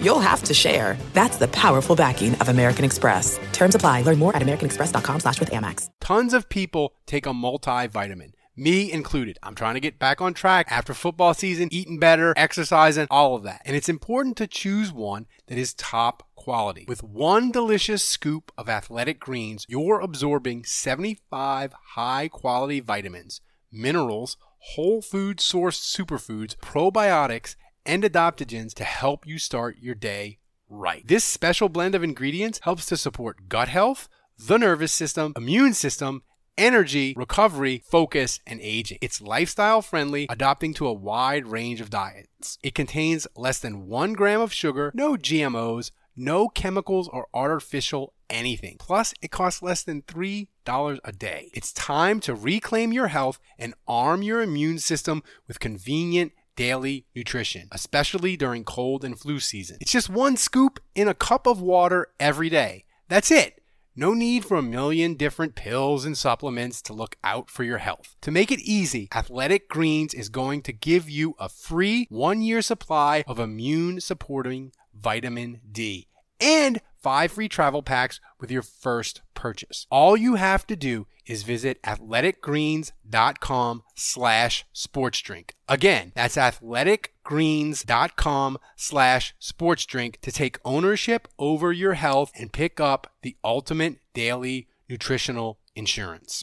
you'll have to share. That's the powerful backing of American Express. Terms apply. Learn more at americanexpress.com slash with Amex. Tons of people take a multivitamin. Me included. I'm trying to get back on track after football season, eating better, exercising, all of that. And it's important to choose one that is top quality. With one delicious scoop of athletic greens, you're absorbing 75 high quality vitamins, minerals, whole food sourced superfoods, probiotics, and adaptogens to help you start your day right. This special blend of ingredients helps to support gut health, the nervous system, immune system, energy, recovery, focus, and aging. It's lifestyle friendly, adapting to a wide range of diets. It contains less than one gram of sugar, no GMOs, no chemicals or artificial anything. Plus, it costs less than $3 a day. It's time to reclaim your health and arm your immune system with convenient daily nutrition, especially during cold and flu season. It's just one scoop in a cup of water every day. That's it. No need for a million different pills and supplements to look out for your health. To make it easy, Athletic Greens is going to give you a free one year supply of immune supporting vitamin D and five free travel packs with your first purchase. All you have to do is visit athleticgreens.com slash sportsdrink. Again, that's athleticgreens.com slash sportsdrink to take ownership over your health and pick up the ultimate daily nutritional insurance.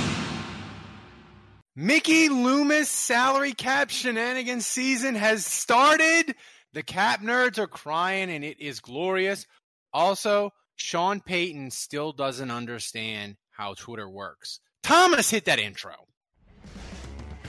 Mickey Loomis salary cap shenanigans season has started. The cap nerds are crying and it is glorious. Also, Sean Payton still doesn't understand how Twitter works. Thomas hit that intro.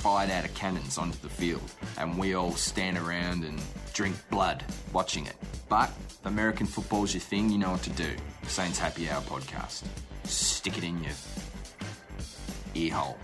fired out of cannons onto the field, and we all stand around and drink blood watching it. But American football's your thing, you know what to do. Saints Happy Hour podcast. Stick it in your ear hole.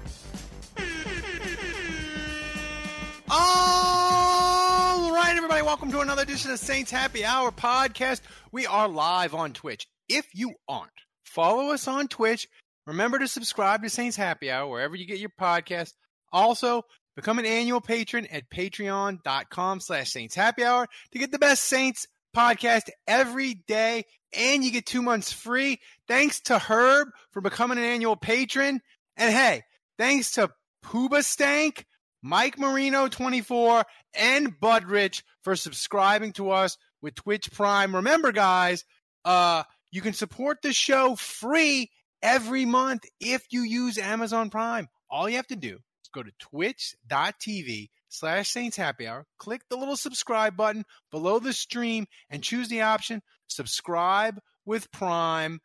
All right, everybody, welcome to another edition of Saints Happy Hour podcast. We are live on Twitch. If you aren't, follow us on Twitch. Remember to subscribe to Saints Happy Hour wherever you get your podcast. Also, become an annual patron at patreon.com slash Saints Happy Hour to get the best Saints podcast every day. And you get two months free. Thanks to Herb for becoming an annual patron. And hey, thanks to Pooba Stank, Mike Marino 24, and Budrich for subscribing to us with Twitch Prime. Remember, guys, uh, you can support the show free every month if you use Amazon Prime. All you have to do go to twitch.tv slash Saints Happy Hour, click the little subscribe button below the stream, and choose the option subscribe with Prime.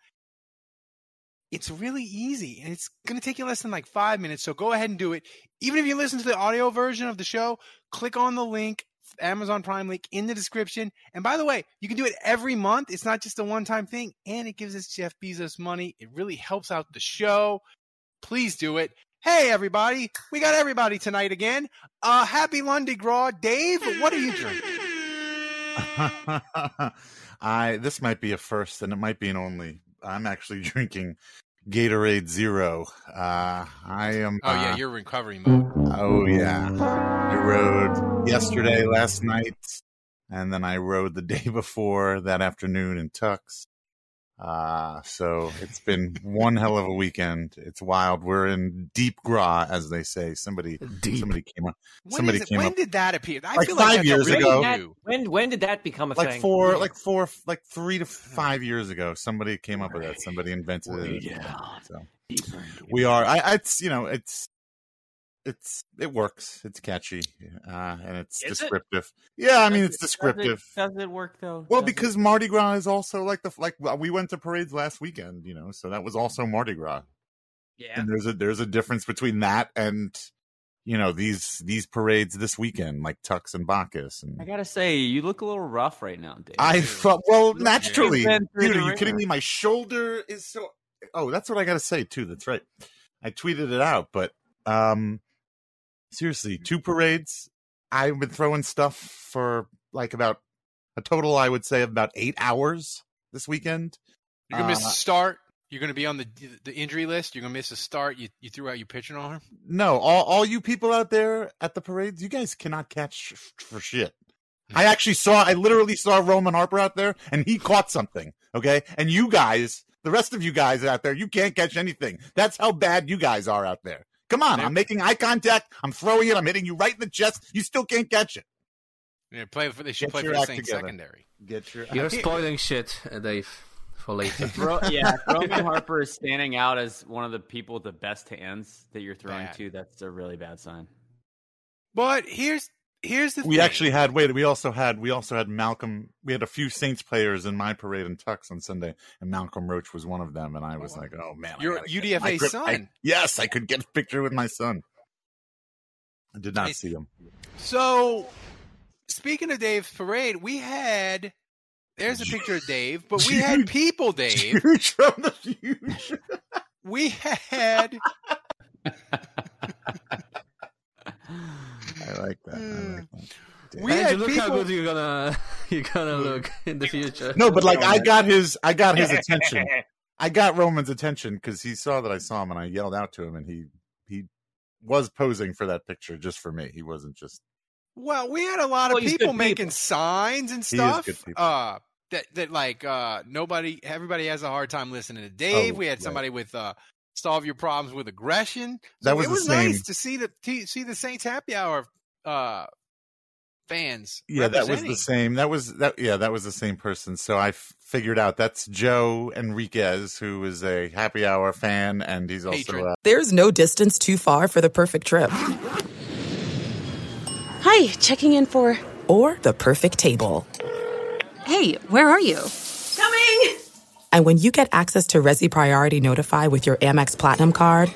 It's really easy and it's going to take you less than like five minutes. So go ahead and do it. Even if you listen to the audio version of the show, click on the link, Amazon Prime link in the description. And by the way, you can do it every month. It's not just a one time thing and it gives us Jeff Bezos money. It really helps out the show. Please do it. Hey, everybody. We got everybody tonight again. Uh, happy Lundi Gras. Dave, what are you drinking? I this might be a first and it might be an only. I'm actually drinking Gatorade Zero. Uh, I am. Oh, yeah, uh, you're recovery mode. Oh yeah, I rode yesterday, last night, and then I rode the day before that afternoon in Tucks. Uh, so it's been one hell of a weekend. It's wild. We're in deep gras, as they say. Somebody, Deep. somebody came up, When, somebody it- came when up did that appear? I Like feel five like that's years really ago. That- when when did that become a like thing? four, like four, like three to five years ago. Somebody came up with that. Somebody invented it. Yeah. So we are. I, I, it's you know, it's it's it works. It's catchy, uh, and it's Is it? descriptive. Yeah, I mean, Does it's it- does it- descriptive. Does it, work though? Well, Does it? because Mardi Gras is also like the like we went to parades last weekend, you know, so that was also Mardi Gras. yeah, And there's a there's a difference between that and you know these these parades this weekend, like Tucks and Bacchus. And I gotta say, you look a little rough right now, Dave. I felt well naturally. You've Dude, are you kidding me? My shoulder is so. Oh, that's what I got to say too. That's right. I tweeted it out, but um, seriously, two parades. I've been throwing stuff for like about a total, I would say, of about eight hours this weekend. You're gonna miss Uh, a start. You're gonna be on the the injury list. You're gonna miss a start. You you threw out your pitching arm. No, all all you people out there at the parades, you guys cannot catch for shit. I actually saw, I literally saw Roman Harper out there, and he caught something. Okay, and you guys, the rest of you guys out there, you can't catch anything. That's how bad you guys are out there. Come on, I'm making eye contact. I'm throwing it. I'm hitting you right in the chest. You still can't catch it. Yeah, play for. They should Get play for the act Saints together. secondary. Get your. You're spoiling shit, uh, Dave, for later. Ro- yeah, Roman Harper is standing out as one of the people with the best hands that you're throwing Bad. to. That's a really bad sign. But here's here's the we thing. actually had wait we also had we also had malcolm we had a few saints players in my parade in tucks on sunday and malcolm roach was one of them and i was like oh man I Your gotta get- UDFA I I- son. yes i could get a picture with my son i did not Nice. see him So, speaking of Dave's parade, we had. There's a picture of Dave, but we had people, Dave. huge from the huge We had. i like that, I like that. We Andrew, had look how good you're gonna you're gonna look in the future. no but like i got his i got his attention i got roman's attention because he saw that i saw him and i yelled out to him and he he was posing for that picture just for me he wasn't just Well, we had a lot of Well, he's people good making people. signs and stuff. Uh, that that like uh nobody, everybody has a hard time listening to Dave. Oh, we had right. somebody with uh solve your problems with aggression. That So was it was same- nice to see the to see the Saints Happy Hour uh fans. Yeah, that was the same. That was that. Yeah, that was the same person. So I f- figured out that's Joe Enriquez, who is a happy hour fan, and he's also Patron. uh, There's no distance too far for the perfect trip Hi, checking in for. or the perfect table. Hey, where are you? Coming! And when you get access to Resy Priority Notify with your Amex Platinum card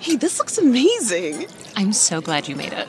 Hey, this looks amazing! I'm so glad you made it.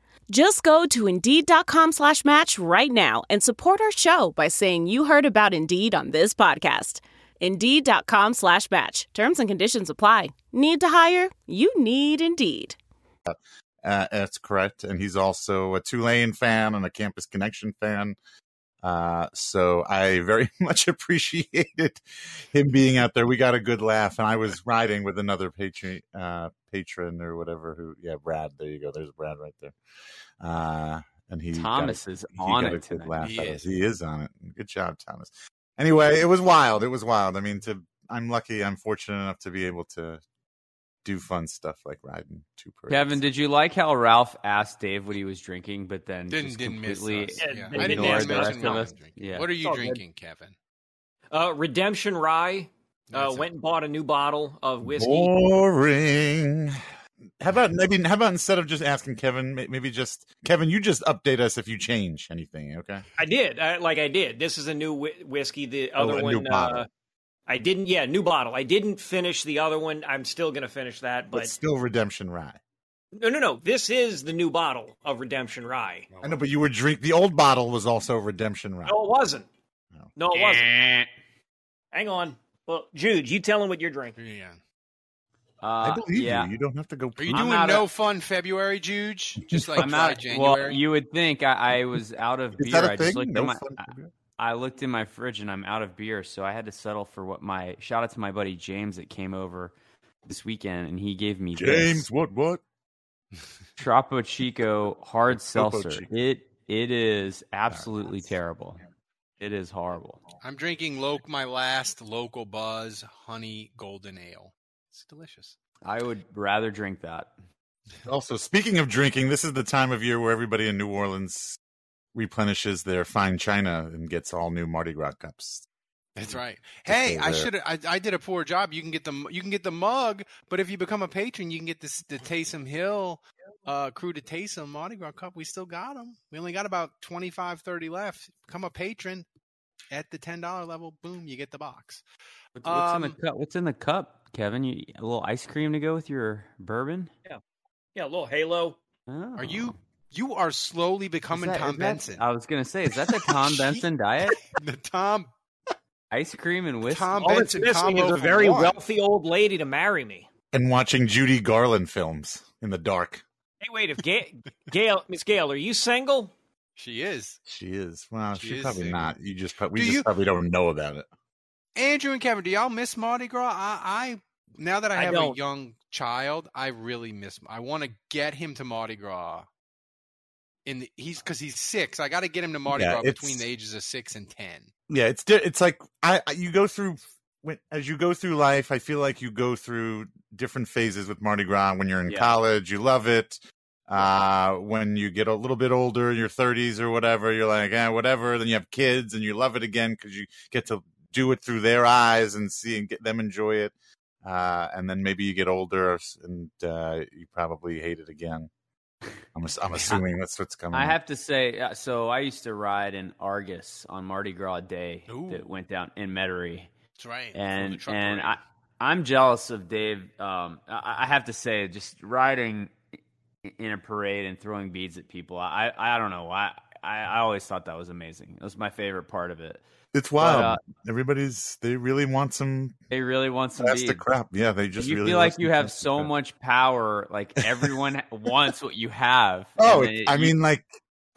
Just go to Indeed.com slash match right now and support our show by saying you heard about Indeed on this podcast. Indeed.com slash match. Terms and conditions apply. Need to hire? You need Indeed. uh, that's correct, and he's also a Tulane fan and a Campus Connection fan. Uh, so I very much appreciated him being out there. We got a good laugh, and I was riding with another patron, uh, patron or whatever. Who, yeah, Brad. There you go. There's Brad right there. Uh, and he Thomas got, is he on it good laugh He is. He is on it. Good job, Thomas. Anyway, it was wild. It was wild. I mean, to I'm lucky. I'm fortunate enough to be able to do fun stuff like riding two parades. Kevin, did you like how Ralph asked Dave what he was drinking, but then Didn't just didn't miss completely us. Yeah, Yeah. I didn't ask the rest of what us? Yeah. What are you all good. drinking, Kevin? Uh, Redemption Rye. Uh, That's went and bought a new bottle of whiskey. Boring. How about maybe? How about instead of just asking Kevin, maybe just Kevin, you just update us if you change anything, okay? I did, I, like I did. This is a new whi- whiskey. The Oh, other a new one, bottle. uh, I didn't. Yeah, new bottle. I didn't finish the other one. I'm still gonna finish that, But but still Redemption Rye. no, no, no. This is the new bottle of Redemption Rye. I know, but you were drink. The old bottle was also Redemption Rye. No, it wasn't. No. No, it wasn't. Eh. Hang on. Well, Jude, you tell him what you're drinking. Yeah. I Uh, believe yeah. you. You don't have to go. Are you I'm doing no of- fun February, Juge? Just like I'm dry out. January? Well, you would think I, I was out of Is beer. that a I just thing? looked No in my. fun I- February? I looked in my fridge and I'm out of beer, so I had to settle for what my shout out to my buddy James that came over this weekend and he gave me James, this what what? Topo Chico hard Topo seltzer. Chico. It it is absolutely terrible. It is horrible. I'm drinking lo- my last local buzz honey golden ale. It's delicious. I would rather drink that. Also, speaking of drinking, this is the time of year where everybody in New Orleans replenishes their fine china and gets all new Mardi Gras cups. That's right. Hey, I should I, I did a poor job. You can get the you can get the mug, but if you become a patron, you can get this the Taysom Hill uh crew to Taysom Mardi Gras cup. We still got them. We only got about 25 30 left. Become a patron at the $10 level. Boom, you get the box. What's, what's in Um, the cup? What's in the cup, Kevin? You a little ice cream to go with your bourbon? Yeah. Yeah, a little Halo. Oh. Are you you are slowly becoming that- Tom is that- Benson. I was gonna say, is that the Tom Benson diet? the Tom Ice cream and whiskey. Tom All it's Benson missing combo is a very one. wealthy old lady to marry me. And watching Judy Garland films in the dark. Hey, wait, if Gayle, Gayle Miss Gayle, are you single? She is. She is. Well, She she's is probably single. not. You just we Do just you- probably don't know about it. Andrew and Kevin, do y'all miss Mardi Gras? I, I now that I I have a young child, I really miss. I want to get him to Mardi Gras. In the, he's because he's six. I got to get him to Mardi Yeah, Gras between the ages of six and ten. Yeah, it's it's like I I- you go through when as you go through life. I feel like you go through different phases with Mardi Gras. When you're in Yeah. college, you love it. Uh, when you get a little bit older, in your 30s or whatever, you're like, eh, whatever. Then you have kids, and you love it again because you get to do it through their eyes and see and get them enjoy it. Uh, and then maybe you get older and uh, you probably hate it again. I'm, I'm assuming that's what's coming. I have to say, uh, so I used to ride in Argus on Mardi Gras Day Ooh. that went down in Metairie, That's right. and and I I'm jealous of Dave. Um, I, I have to say, just riding in a parade and throwing beads at people. I I don't know. I I, I always thought that was amazing. It was my favorite part of it. It's wild. uh, Everybody's they really want some They really want some plastic beads. crap. Yeah, they just you really feel like you have so crap. much power. Like everyone wants what you have. Oh, it- I you- mean, like,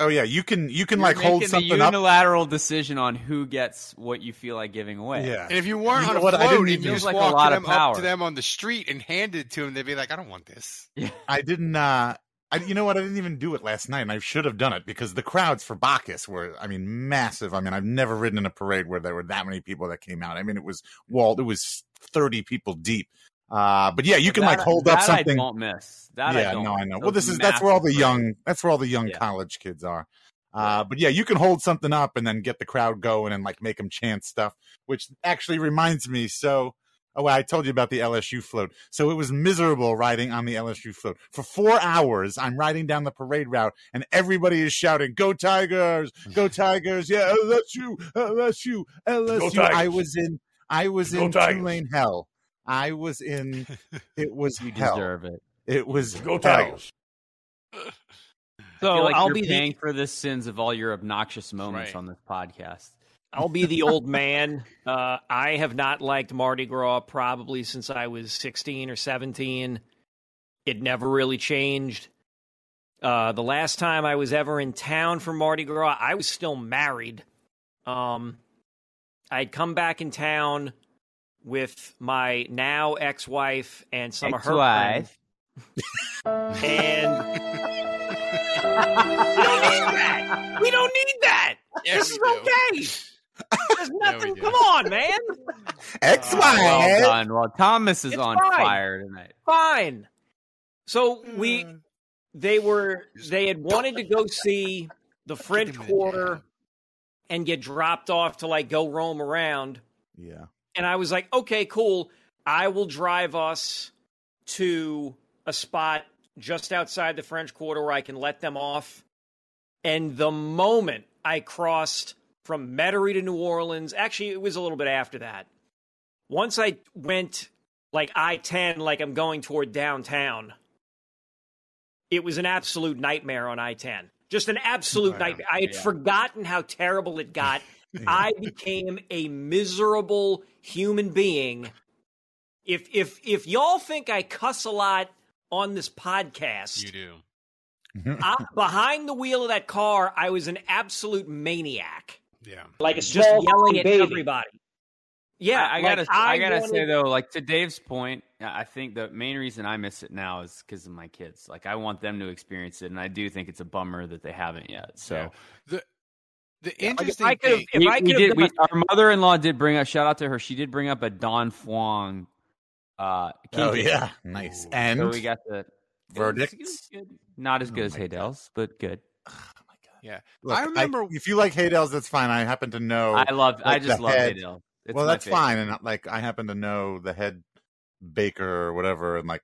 oh yeah, you can you can like hold something a up. unilateral decision on who gets what you feel like giving away. Yeah, and if you weren't You on know a what, I float, didn't if even- you just Feels like a lot to of them up power. to them on the street and handed it to them, they'd be like, "I don't want this." Yeah. I didn't. uh I, you know what? I didn't even do it last night, and I should have done it because the crowds for Bacchus were, I mean, massive. I mean, I've never ridden in a parade where there were that many people that came out. I mean, it was walled. It was thirty people deep. Uh, but yeah, you can That- like hold up something. I don't miss. That I yeah, don't no, I know. Those Well, this is that's where all the young that's where all the young Yeah. college kids are. Uh, but yeah, you can hold something up and then get the crowd going and like make them chant stuff, which actually reminds me. So, oh, I told you about the LSU float. So it was miserable riding on the LSU float for four hours. I'm riding down the parade route and everybody is shouting, "Go Tigers! Go Tigers! Yeah, LSU, LSU, LSU!" I was in, I was in Tulane hell. I was in. It was You hell. deserve it. It was Go hell. Tigers. So I feel like I'll you're be paying the for the sins of all your obnoxious moments right. on this podcast. I'll be the old man. Uh, I have not liked Mardi Gras probably since I was 16 or 17. It never really changed. Uh, the last time I was ever in town for Mardi Gras, I was still married. Um, I'd come back in town with my now ex-wife and some of her friends. Ex-wife. and don't need that. We don't need that. Yes, this is we do. Okay. There's nothing. do. Come on, man. X Y. Uh, well done. Well, Thomas is It's on fine. fire tonight. Fine. So we, they were, they had wanted to go see the French him in the Quarter and get dropped off to like go roam around. Yeah. And I was like, okay, cool. I will drive us to a spot just outside the French Quarter where I can let them off. And the moment I crossed from Metairie to New Orleans, actually, it was a little bit after that. Once I went like I 10, like I'm going toward downtown, it was an absolute nightmare on I 10. Just an absolute oh, Yeah. nightmare. I had Yeah. forgotten how terrible it got. I became a miserable human being. If if if y'all think I cuss a lot on this podcast, You do. I, behind the wheel of that car, I was an absolute maniac, Yeah. like a just small yelling at baby. everybody. Yeah, I, I like, gotta, I, gotta wanted- say though, like to Dave's point, I I think the main reason I miss it now is because of my kids. Like I want them to experience it, and I do think it's a bummer that they haven't yet. So Yeah. The the interesting I could've- thing. if we, I we could've did. We, our mother-in-law did bring up. Shout out to her. She did bring up a Dong Phuong. Uh, Oh kinky. yeah. Nice. And So we got the Verdicts? it was good. Not as Oh good as my Haydel's, but good. Yeah. Look, I remember- if you like Haydel's, that's fine. I happen to know. I love. I just love head- Haydel. It's well, that's favorite. fine. And like, I happen to know the head baker or whatever, and like,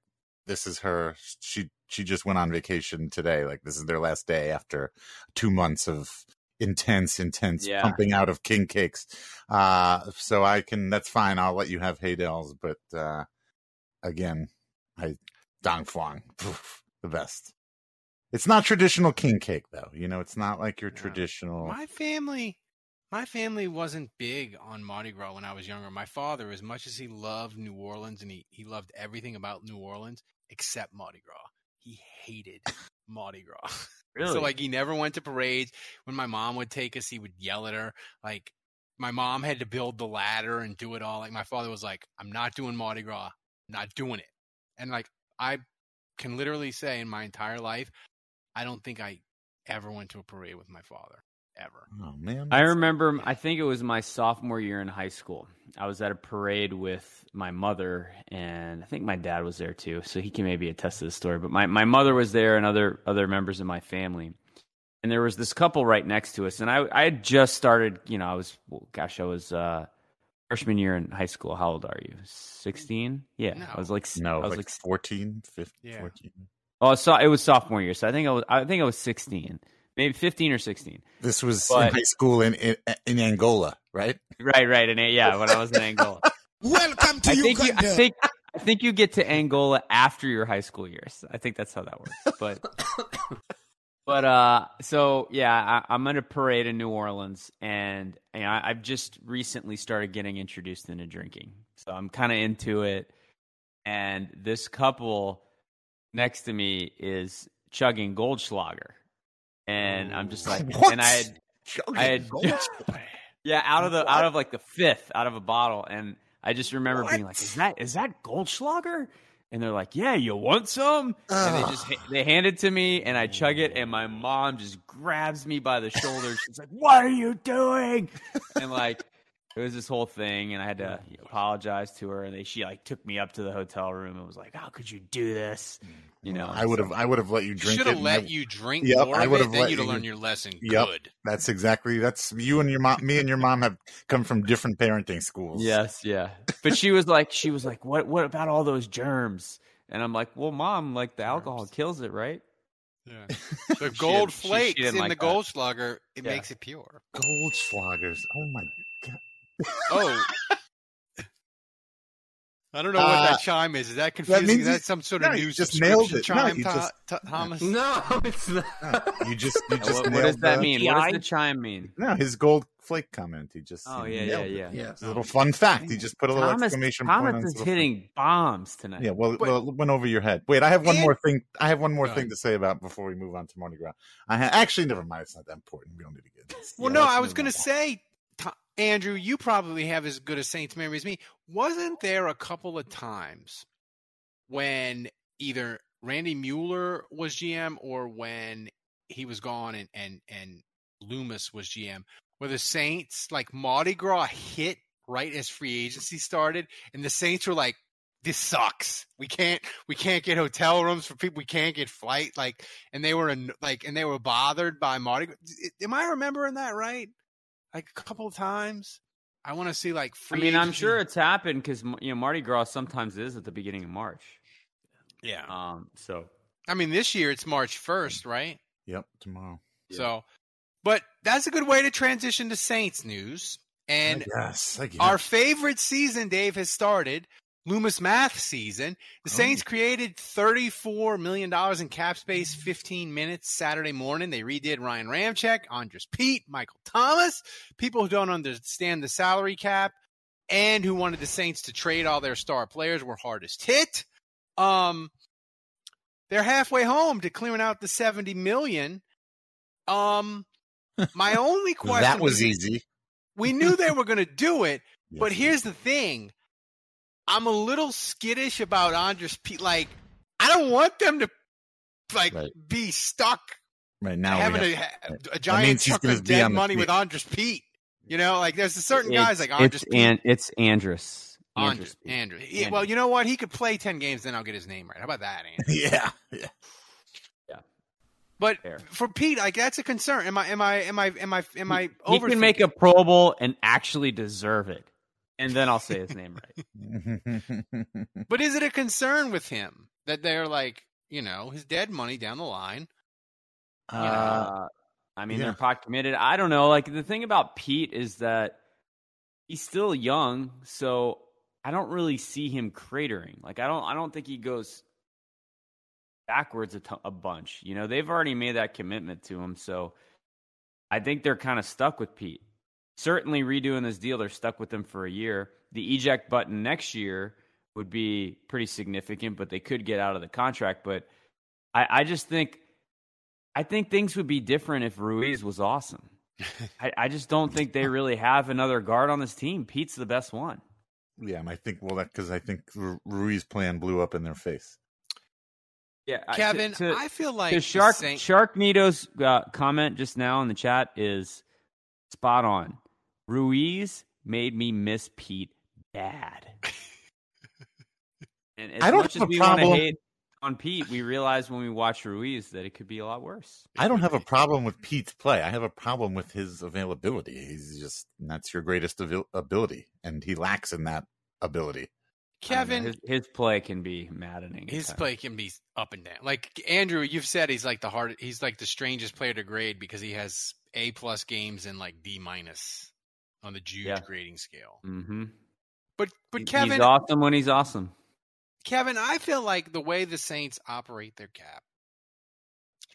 this is her. She she just went on vacation today. Like, this is their last day after two months of intense, intense Yeah. pumping out of king cakes. Uh, so I can. That's fine. I'll let you have Haydel's, but uh, again, I Dong Phuong, the best. It's not traditional king cake though. You know, it's not like your Yeah. traditional. My family, my family wasn't big on Mardi Gras when I was younger. My father, as much as he loved New Orleans and he, he loved everything about New Orleans except Mardi Gras, he hated Mardi Gras. Really? So like he never went to parades. When my mom would take us, he would yell at her. Like my mom had to build the ladder and do it all. Like my father was like, "I'm not doing Mardi Gras. I'm not doing it." And like I can literally say in my entire life, I don't think I ever went to a parade with my father ever. Oh man, I that's- remember, I think it was my sophomore year in high school. I was at a parade with my mother, and I think my dad was there too, so he can maybe attest to the story. But my, my mother was there, and other other members of my family, and there was this couple right next to us, and I I had just started, you know, I was well, gosh, I was uh, freshman year in high school. How old are you? Sixteen? Yeah, No. I was like No, I was like, like 14, 15, Yeah. 14. Oh, so it was sophomore year, so I think I was I think I was sixteen, maybe fifteen or sixteen. This was But- in high school in, in in Angola, right? Right, right, and yeah, when I was in Angola. Welcome to I think you, I think I think you get to Angola after your high school years. I think that's how that works. But but uh, so yeah, I, I'm at a parade in New Orleans, and, and I, I've just recently started getting introduced into drinking, so I'm kind of into it. And this couple next to me is chugging Goldschlager, and I'm just like, What? and I had I had yeah, out of the out of like the fifth out of a bottle, and I just remember being like, "Is that is that Goldschlager?" And they're like, "Yeah, you want some?" And they just they hand it to me, and I chug it, and my mom just grabs me by the shoulder. She's like, "What are you doing?" And like, it was this whole thing, and I had to apologize to her, and they she like took me up to the hotel room and was like, "How could you do this?" You know, I would have so- I would have let you drink Should have let I- you drink Yep, more I would have let you'd have you- learned your lesson. Yep. Good. That's exactly that's you and your mom. Me and your mom have come from different parenting schools. Yes, yeah. But she was like, she was like, what, what about all those germs? And I'm like, well, mom, like the alcohol kills it, right? Yeah. The gold didn't- she- she flakes in like the that. Goldschlager, it Yeah. makes it pure. Gold Goldschlagers. Oh my god. Oh. I don't know what Uh, that chime is. Is that confusing? means is that some sort no, of you new just nailed subscription it. No, chime, you Tho- just- Tho- Thomas? No, it's not. You just you just what, what does that the- mean? What does TI? the chime mean? No, his gold flake comment. He just Oh he yeah, yeah, yeah. Yeah. A little fun fact. He just put a little Thomas, exclamation point Thomas is little hitting bombs tonight. Yeah, well, But- well, it went over your head. Wait, I have one And- more thing. I have one more Go thing ahead. to say about before we move on to Mardi Gras. I ha- actually never mind. It's not that important. We don't need to get this. Well, Yeah, no, I was going to say, Tho- Andrew, you probably have as good a Saints memory as me. Wasn't there a couple of times when either Randy Mueller was GM or when he was gone and and and Loomis was GM, where the Saints like Mardi Gras hit right as free agency started, and the Saints were like, "This sucks. We can't we can't get hotel rooms for people. We can't get flight like." And they were like, and they were bothered by Mardi. Gras. Am I remembering that right? Like a couple of times. I want to see like free. I mean, I'm sure it's happened because you know Mardi Gras sometimes is at the beginning of March. Yeah. Um. So I mean, this year it's March first, right? Yep, tomorrow. So, but that's a good way to transition to Saints news. And yes, I get our favorite season, Dave, has started. Loomis Math season. The Oh. Saints created $34 million in cap space, 15 minutes Saturday morning. They redid Ryan Ramczyk, Andres Peat, Michael Thomas, people who don't understand the salary cap and who wanted the Saints to trade all their star players were hardest hit. Um, they're halfway home to clearing out the 70 million. Um, my only question that was easy. We knew they were going to do it, but here's the thing: I'm a little skittish about Andres Peat. Like, I don't want them to like Right. be stuck Right now, having have- a, right. a giant chunk of dead money with. Andres Peat. You know, like there's a certain guys like Andres it's Peat. and it's Andrus. Andres, Peat. Andres. Yeah, Andres. well, you know what? He could play ten games, then I'll get his name right. How about that, Andres? yeah, yeah. But Fair. for Peat, like that's a concern. Am I? Am I? Am I? Am I? Am I? He can make a Pro Bowl and actually deserve it, and then I'll say his name right. But is it a concern with him that they're like, you know, his dead money down the line? uh, I mean, yeah. they're pot committed. I don't know. Like the thing about Peat is that he's still young, so I don't really see him cratering. Like I don't, I don't think he goes backwards a, to- a bunch. You know, they've already made that commitment to him, so I think they're kind of stuck with Peat. Certainly, redoing this deal, they're stuck with him for a year. The eject button next year would be pretty significant, but they could get out of the contract. But I, I just think I think things would be different if Ruiz was awesome. I, I just don't think they really have another guard on this team. Peat's the best one. yeah, and I think well, that because I think Ru- Ruiz plan blew up in their face. Yeah, I- to- Kevin, to- I feel like the the Sharknado's uh, comment just now in the chat is spot on. Ruiz made me miss Peat bad. and as I don't much have as a we want to problem- hate on Peat, we realize when we watch Ruiz that it could be a lot worse. I don't have a problem with Peat's play. I have a problem with his availability. He's just that's your greatest abil- ability, and he lacks in that ability. I know, Kevin, his, his play can be maddening. his times. play can be up and down. Like Andrew, you've said he's like the hard. He's like the strangest player to grade because he has A plus games and like D minus on the Jude Yeah. grading scale. Mm-hmm. But but He's Kevin, awesome when he's awesome. Kevin, I feel like the way the Saints operate their cap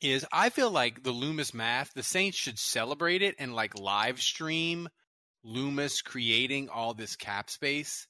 is I feel like the Loomis math, the Saints should celebrate it and like live stream Loomis creating all this cap space.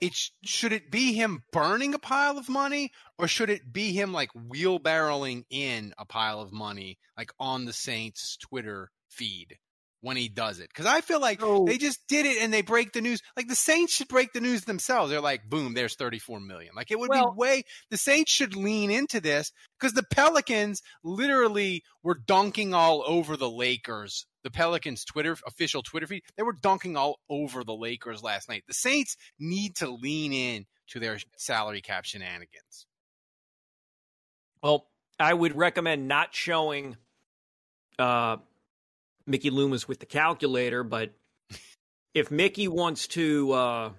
It sh- should it be him burning a pile of money or should it be him like wheelbarrowing in a pile of money like on the Saints Twitter feed when he does it? Because I feel like they just did it and they break the news. Like the Saints should break the news themselves. They're like, boom, there's 34 million. Like it would Well- be way. The Saints should lean into this because the Pelicans literally were dunking all over the Lakers. The Pelicans Twitter official Twitter feed, they were dunking all over the Lakers last night. The Saints need to lean in to their salary cap shenanigans. Well, I would recommend not showing uh, Mickey Loomis with the calculator, but if Mickey wants to uh,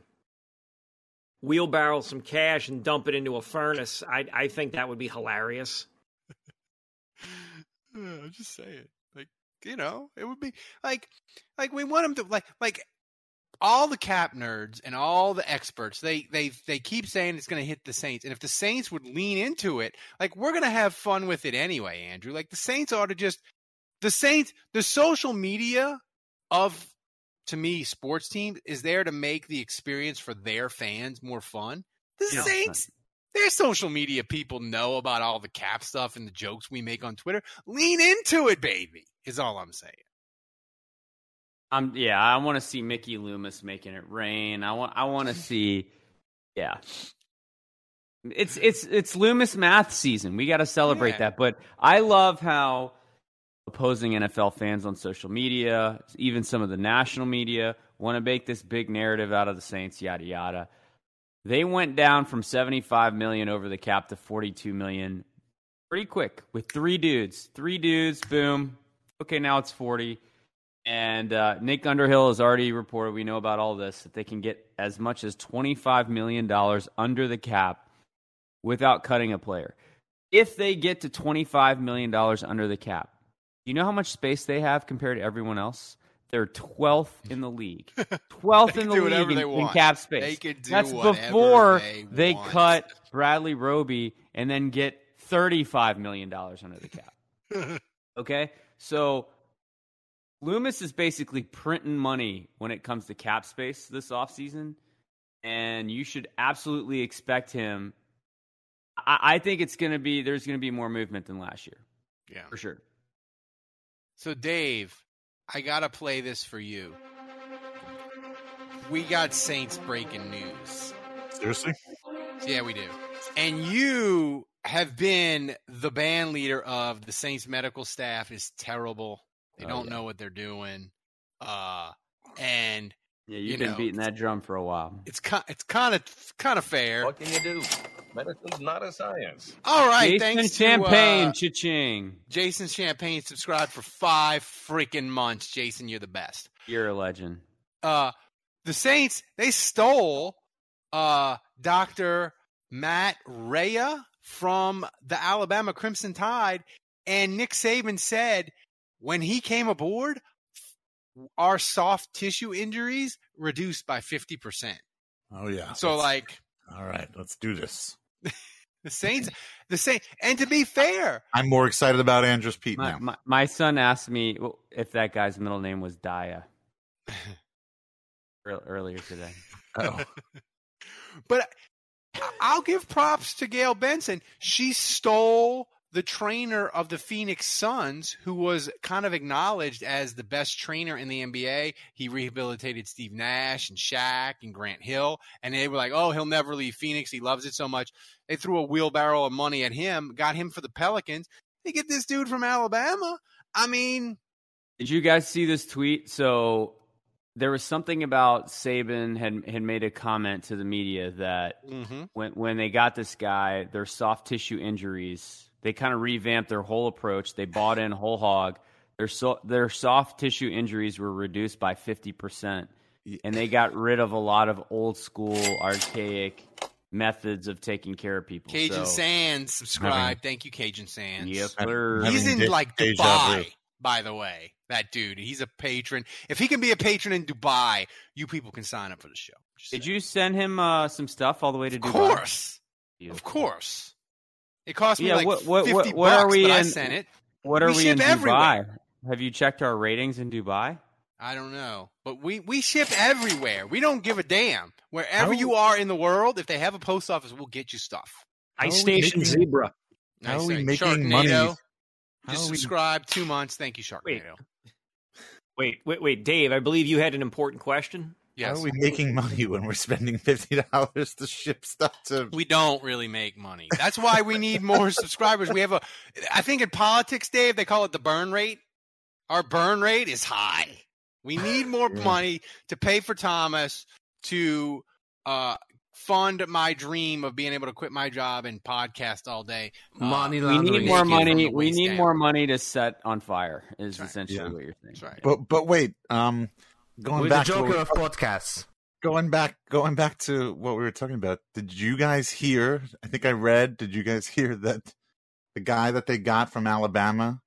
wheelbarrow some cash and dump it into a furnace, I, I think that would be hilarious. I'm just saying, like you know, it would be like, like we want them to like, like all the cap nerds and all the experts. They they they keep saying it's going to hit the Saints, and if the Saints would lean into it, like we're going to have fun with it anyway, Andrew. Like the Saints ought to just the Saints, the social media of to me sports team is there to make the experience for their fans more fun. The. Saints their social media people know about all the cap stuff and the jokes we make on Twitter. Lean into it, baby, is all I'm saying. I'm um, yeah, I want to see Mickey Loomis making it rain. I want, I want to see, yeah. It's it's it's Loomis math season. We got to celebrate Yeah. that. But I love how opposing NFL fans on social media, even some of the national media, want to make this big narrative out of the Saints, yada yada. They went down from 75 million over the cap to 42 million pretty quick with three dudes. Three dudes, boom. Okay, now it's 40. And uh, Nick Underhill has already reported, we know about all this, that they can get as much as $25 million under the cap without cutting a player. If they get to $25 million under the cap, you know how much space they have compared to everyone else? They're 12th in the league. 12th in the league in, in, cap space. They could do That's before they, they cut Bradley Roby and then get $35 million under the cap. okay? So Loomis is basically printing money when it comes to cap space this offseason. And you should absolutely expect him. I, I think it's going to be, there's going to be more movement than last year. Yeah. For sure. So, Dave, I got to play this for you. We got Saints breaking news. Seriously? Yeah, we do. And you have been the band leader of the Saints medical staff is terrible. They Oh, don't yeah. know what they're doing. Uh and Yeah, you've You been know. beating that drum for a while. it's kind it's kind of kind of fair. What can you do? Medicine's not a science. All right, Jason thanks Champagne, to uh, cha-ching. Jason Champagne subscribed for 5 freaking months. Jason, you're the best. You're a legend. uh the Saints they stole uh Dr. Matt Rhea from the Alabama Crimson Tide and Nick Saban said when he came aboard our soft tissue injuries reduced by 50%. Oh yeah. So Let's- like all right, let's do this. the Saints the Saints and to be fair, I'm more excited about Andrews Peat My, now. my, my son asked me if that guy's middle name was Dia earlier today. Oh, But I'll give props to Gayle Benson. She stole the trainer of the Phoenix Suns, who was kind of acknowledged as the best trainer in the NBA. He rehabilitated Steve Nash and Shaq and Grant Hill, and they were like, "Oh, he'll never leave Phoenix. He loves it so much." They threw a wheelbarrow of money at him, got him for the Pelicans. They get this dude from Alabama. I mean, Did you guys see this tweet? So there was something about Saban had had made a comment to the media that mhm. when when they got this guy, their soft tissue injuries, they kind of revamped their whole approach. They bought in whole hog. Their so, their soft tissue injuries were reduced by fifty percent, and they got rid of a lot of old school, archaic methods of taking care of people. Cajun so, Sands subscribe. Having- Thank you, Cajun Sands. Yes, Having- sir. He's in like Dubai, by the way. That dude, he's a patron. If he can be a patron in Dubai, you people can sign up for the show. Just Did saying. you send him uh, some stuff all the way to Dubai? Of Dubai? course, of course. It cost me Yeah, like what- what- fifty what- what are bucks, we but I in- sent it. What are We we, ship in Dubai? everywhere. Have you checked our ratings in Dubai? I don't know, but we we ship everywhere. We don't give a damn. Wherever How- you are in the world, if they have a post office, we'll get you stuff. How are Ice Station making- Zebra. How are Nice we thing. making money? Sharknado, How Just are we- subscribe two months. Thank you, Sharknado. Wait. Wait, wait, wait, Dave. I believe you had an important question. Yes. How are we making money when we're spending fifty dollars to ship stuff to? We don't really make money. That's why we need more subscribers. We have a, I think in politics, Dave, they call it the burn rate. Our burn rate is high. We need more Yeah. money to pay for Thomas to uh, fund my dream of being able to quit my job and podcast all day. Uh, Money We need more money. We need down. more money to set on fire. Is right. essentially Yeah. what you're saying. That's right. But but wait, um, going We're the back to what Joker we- of podcasts. going back going back to what we were talking about. Did you guys hear? I think I read. Did you guys hear that the guy that they got from Alabama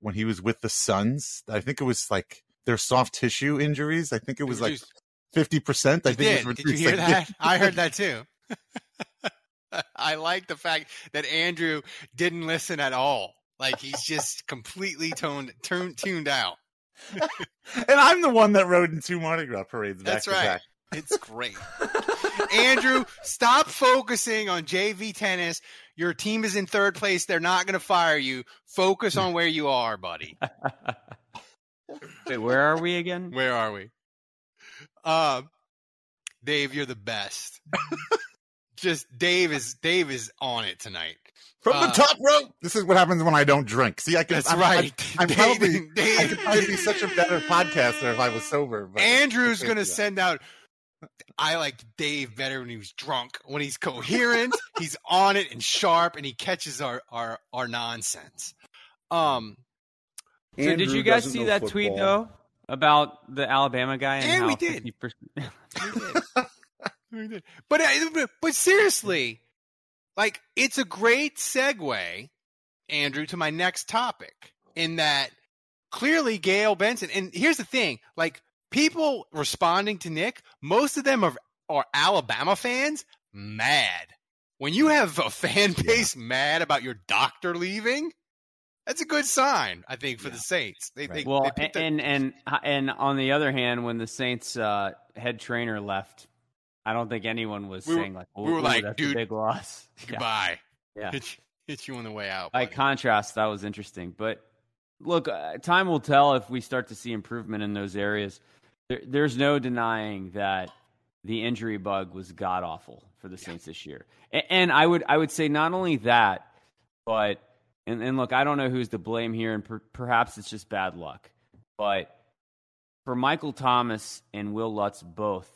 when he was with the Suns? I think it was like their soft tissue injuries. I think it was like fifty percent. I think did. it was Did you reduced, hear like, that? I heard that too. I like the fact that Andrew didn't listen at all. Like he's just completely toned, tuned, tuned out. And I'm the one that rode in two Mardi Gras parades. Back That's to right. back. It's great. Andrew, stop focusing on JV tennis. Your team is in third place. They're not going to fire you. Focus on where you are, buddy. Wait, where are we again? Where are we? Um, Dave, you're the best. Just Dave is Dave is on it tonight. From Uh, the top rope. This is what happens when I don't drink. See, I can. That's I'm, right. I'm, I'm probably. Dave- Dave- I could probably be such a better podcaster if I was sober. But Andrew's gonna Yeah. send out. I liked Dave better when he was drunk. When he's coherent, he's on it and sharp, and he catches our our our nonsense. Um, So did you guys see know that tweet though about the Alabama guy and, And how we did. 50% we did. but uh, but seriously, like it's a great segue, Andrew, to my next topic. In that, clearly Gayle Benson, and here's the thing: like people responding to Nick, most of them are are Alabama fans mad. When you have a fan base mad about your doctor leaving, that's a good sign, I think, for the Saints. They, they, well, they picked a- and and and on the other hand, when the Saints uh, head trainer left, I don't think anyone was We were- saying like, we were "Ooh, like, dude, big loss." Goodbye. Yeah. Hit, hit you on the way out. By contrast, that was interesting. But look, uh, time will tell if we start to see improvement in those areas. There, there's no denying that the injury bug was god awful for the Saints this year. And, and I would I would say not only that, but and, and look, I don't know who's to blame here, and per, perhaps it's just bad luck. But for Michael Thomas and Will Lutz both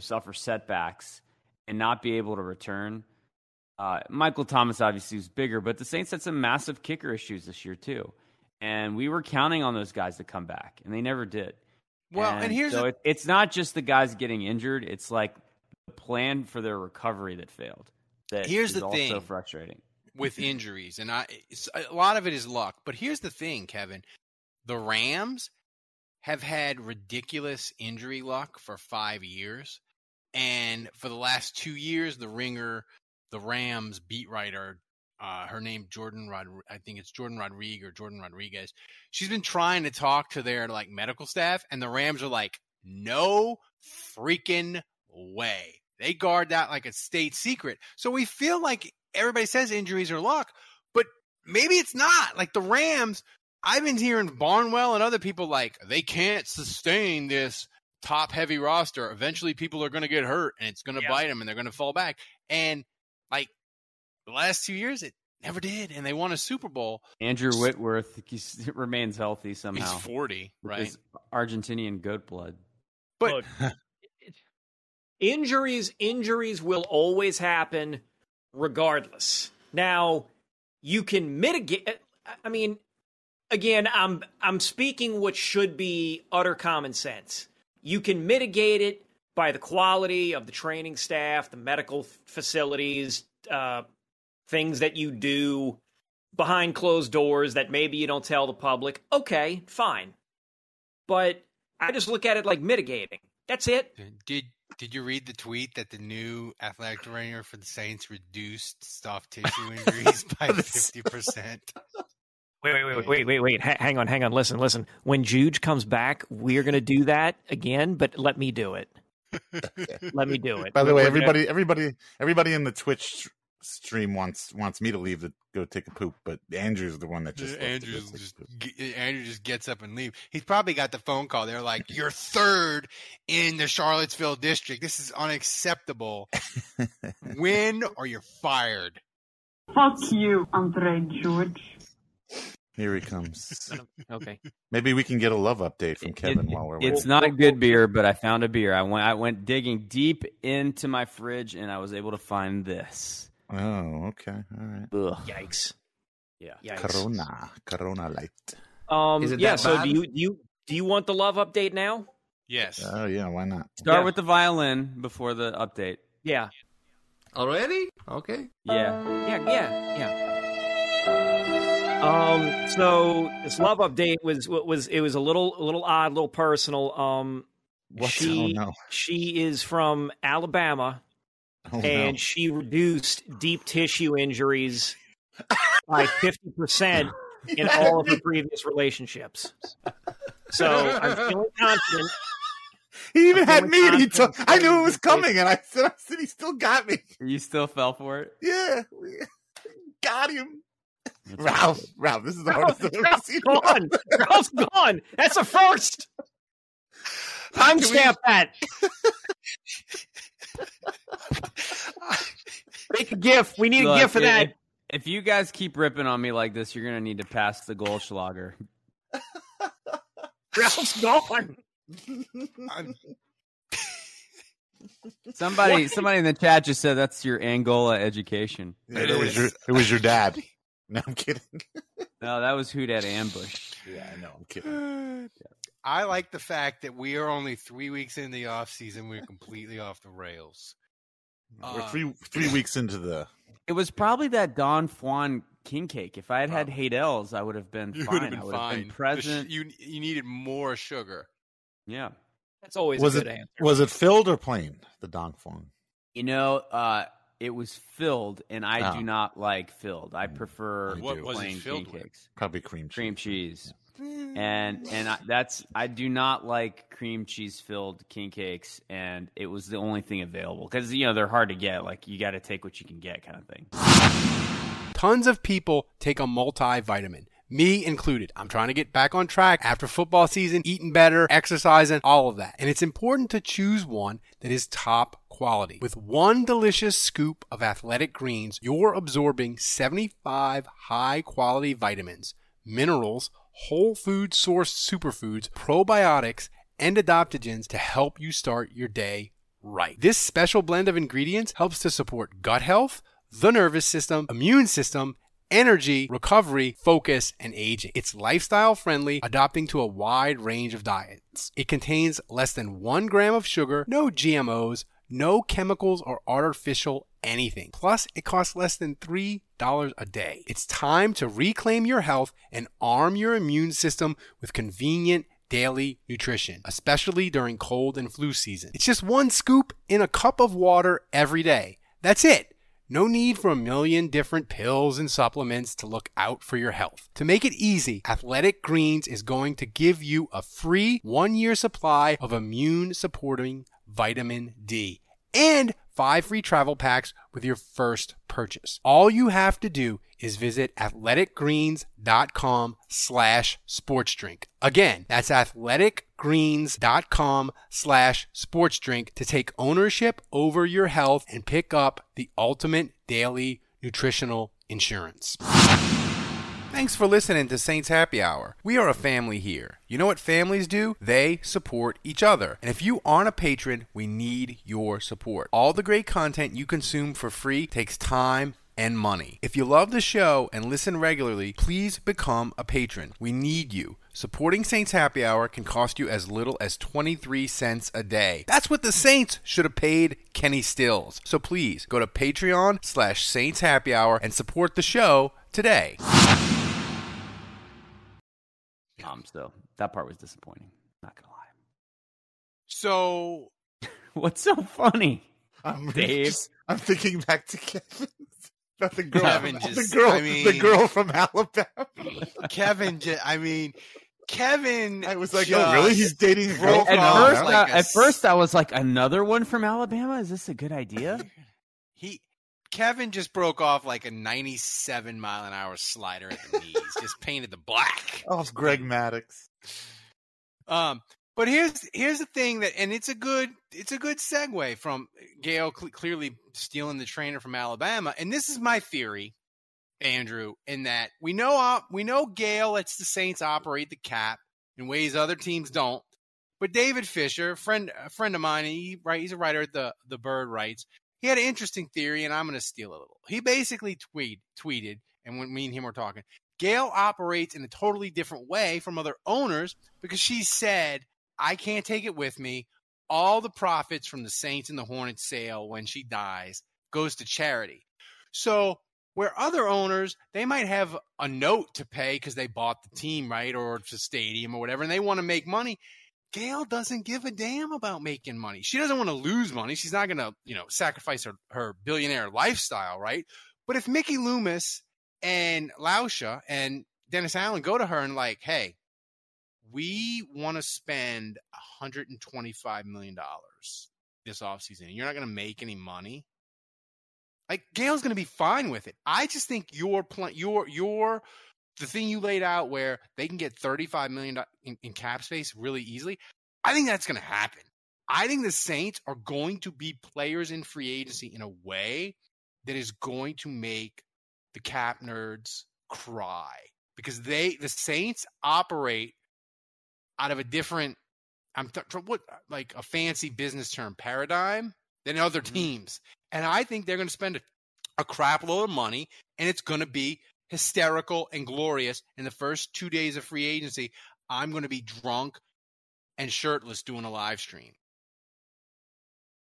suffer setbacks and not be able to return. Uh, Michael Thomas obviously was bigger, but the Saints had some massive kicker issues this year too, and we were counting on those guys to come back, and they never did. Well, and here's so the- it, it's not just the guys getting injured; it's like the plan for their recovery that failed. That Here's is the also thing. frustrating. with injuries, and I a lot of it is luck. But here's the thing, Kevin: the Rams have had ridiculous injury luck for five years, and for the last two years, the Ringer, the Rams beat writer, uh, her name Jordan Rod, I think it's Jordan Rodriguez or Jordan Rodriguez. She's been trying to talk to their like medical staff, and the Rams are like, no freaking way. They guard that like a state secret. So we feel like everybody says injuries are luck, but maybe it's not. Like the Rams, I've been hearing Barnwell and other people like they can't sustain this top heavy roster. Eventually people are going to get hurt and it's going to bite them and they're going to fall back. And like the last two years, it never did. And they won a Super Bowl. Andrew Whitworth he's, remains healthy somehow. He's 40, right? his Argentinian goat blood. But injuries injuries will always happen regardless now you can mitigate uh, i mean again i'm i'm speaking what should be utter common sense you can mitigate it by the quality of the training staff the medical facilities uh, things that you do behind closed doors that maybe you don't tell the public. Okay fine. But i just look at it like mitigating. That's it. Did did you read the tweet that the new athletic trainer for the Saints reduced soft tissue injuries by fifty percent? Wait, wait, wait, wait, wait, wait. Ha- hang on, hang on. Listen, listen. When Juge comes back, we're going to do that again, but let me do it. let me do it. By the way, We're gonna- everybody, everybody, everybody in the Twitch stream wants wants me to leave to go take a poop, but Andrew's the one that just left to go Andrew just poop. g- Andrew just gets up and leaves. He's probably got the phone call. They're like, "You're third in the Charlottesville district. This is unacceptable. Win or you're fired." Fuck you, Andre George. Here he comes. okay. Maybe we can get a love update from Kevin while we're It's waiting. not a good beer, but I found a beer. I went I went digging deep into my fridge and I was able to find this. Oh, okay, all right. Ugh. Yikes. Yeah. Yikes. Corona, Corona Light. Um, Is it yeah. that So bad? do you do you do you want the love update now? Yes. Oh yeah, why not? Start Yeah. with the violin before the update. Yeah. Already? Okay. Yeah. Yeah. Yeah. Yeah. Yeah. Um. So this love update was was it was a little a little odd, a little personal. Um. What? She Oh, no. she is from Alabama. Oh, no. and she reduced deep tissue injuries by 50% in all of her previous relationships. So I'm feeling confident. He even had me, and he took. I knew it was coming, and I said, I said, he still got me. You still fell for it? Yeah, got him. Ralph, Ralph, this is the hardest I've ever Ralph's seen. gone. Ralph's gone. That's a first. Timestamp that. Make a GIF. We need a Look, GIF for that. If, If you guys keep ripping on me like this, you're gonna need to pass the goal Goldschlager. Ralph's gone. Somebody, somebody in the chat just said that's your Angola education. Yeah, it was your it was your dad. No, I'm kidding. No, that was who that ambush. Yeah, I know. I'm kidding. I like the fact that we are only three weeks in the off season. We're completely off the rails. We're Uh, three three weeks into the. It was probably that Dong Phuong king cake. If I had had Haydel's, I would have been You fine. would have been I would have been The sh- present. you you needed more sugar. yeah. That's always Was a it answer. was it filled or plain? The Dong Phuong. You know, uh, it was filled, and I Oh. do not like filled. I mm. prefer I What do. was it plain filled king with? cakes, Probably cream cheese. cream cheese, and and I, that's I do not like cream cheese filled king cakes, and it was the only thing available because you know they're hard to get. Like you got to take what you can get, kind of thing. Tons of people take a multivitamin, me included. I'm trying to get back on track after football season, eating better, exercising, all of that. And it's important to choose one that is top quality. With one delicious scoop of athletic greens, you're absorbing 75 high quality vitamins, minerals, whole food sourced superfoods, probiotics, and adaptogens to help you start your day right. This special blend of ingredients helps to support gut health, the nervous system, immune system, energy, recovery, focus, and aging. It's lifestyle friendly, adapting to a wide range of diets. It contains less than one gram of sugar, no GMOs, no chemicals or artificial anything. Plus, it costs less than $3 a day. It's time to reclaim your health and arm your immune system with convenient daily nutrition, especially during cold and flu season. It's just one scoop in a cup of water every day. That's it. No need for a million different pills and supplements to look out for your health. To make it easy, Athletic Greens is going to give you a free one year supply of immune supporting vitamin D and five free travel packs with your first purchase. All you have to do is visit athleticgreens.com slash sports drink. Again, that's athleticgreens.com slash sports drink to take ownership over your health and pick up the ultimate daily nutritional insurance. Thanks for listening to Saints Happy Hour. We are a family here. You know what families do? They support each other. And if you aren't a patron, we need your support. All the great content you consume for free takes time and money. If you love the show and listen regularly, please become a patron. We need you. Supporting Saints Happy Hour can cost you as little as 23 cents a day. That's what the Saints should have paid Kenny Stills. So please go to Patreon slash Saints Happy Hour and support the show today. Um, so that part was disappointing. Not gonna lie. So What's so funny? I'm Dave. just- I'm thinking back to Kevin. Not the girl. Kevin the girl. I the girl from Alabama. Kevin, I mean, Kevin. I was like, oh, really? He's dating a girl from At off first, like I, a at first, I was like, another one from Alabama. Is this a good idea? He Kevin just broke off like a 97 mile an hour slider at the knees, just painted the black. off Greg Maddux. Um, but here's here's the thing that, and it's a good it's a good segue from Gayle cl- clearly stealing the trainer from Alabama, and this is my theory, Andrew, in that we know uh, we know Gayle lets the Saints operate the cap in ways other teams don't. But David Fisher, friend a friend of mine, he right he's a writer at the the Bird Writes. He had an interesting theory, and I'm going to steal a little. He basically tweet tweeted, and when me and him were talking, Gayle operates in a totally different way from other owners because she said, I can't take it with me. All the profits from the Saints and the Hornets sale when she dies goes to charity. So, where other owners, they might have a note to pay because they bought the team, right? Or it's a stadium or whatever, and they want to make money. Gayle doesn't give a damn about making money. She doesn't want to lose money. She's not going to, you know, sacrifice her, her billionaire lifestyle, right? But if Mickey Loomis and Lauscha and Dennis Allen go to her and like, hey, we want to spend $125 million this offseason you're not going to make any money. Like Gayle's going to be fine with it. I just think your plan, your your the thing you laid out where they can get 35 million in, in cap space really easily. I think that's going to happen. I think the Saints are going to be players in free agency in a way that is going to make the cap nerds cry because they the Saints operate out of a different I'm th- what like a fancy business term paradigm than other Mm-hmm. teams, and I think they're going to spend a, a crap load of money, and it's going to be hysterical and glorious in the first two days of free agency. I'm going to be drunk and shirtless doing a live stream.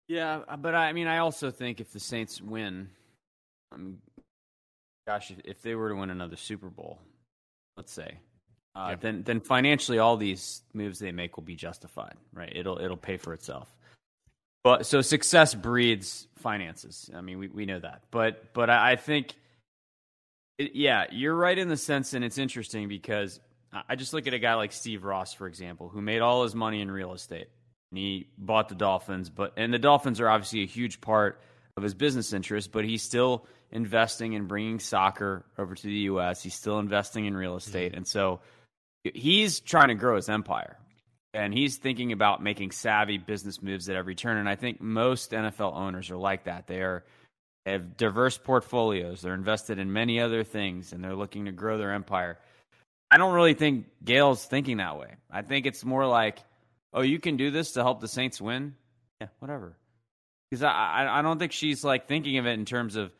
Yeah, uh, but I mean, I also think if the Saints win, um, gosh, if, if they were to win another Super Bowl, let's say, uh, Yeah. then then financially, all these moves they make will be justified, right? It'll it'll pay for itself. But so success breeds finances. I mean, we we know that. But but I, I think, it, yeah, you're right in the sense, and it's interesting because I just look at a guy like Steve Ross, for example, who made all his money in real estate. And he bought the Dolphins, but and the Dolphins are obviously a huge part of his business interest, but he's still investing in bringing soccer over to the U.S. He's still investing in real estate, and so he's trying to grow his empire, and he's thinking about making savvy business moves at every turn. And I think most NFL owners are like that. They are have diverse portfolios. They're invested in many other things, and they're looking to grow their empire. I don't really think Gayle's thinking that way. I think it's more like, oh, you can do this to help the Saints win. Yeah, whatever. Because I, I, I don't think she's like thinking of it in terms of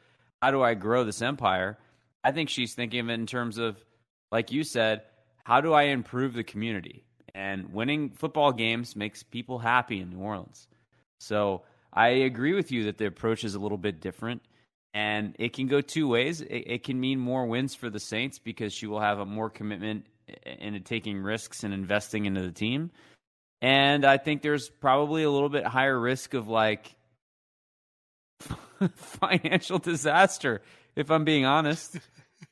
how do I grow this empire. I think she's thinking of it in terms of, like you said, how do I improve the community? And winning football games makes people happy in New Orleans. So I agree with you that the approach is a little bit different. And it can go two ways. It, it can mean more wins for the Saints because she will have a more commitment into taking risks and investing into the team. And I think there's probably a little bit higher risk of like financial disaster, if I'm being honest.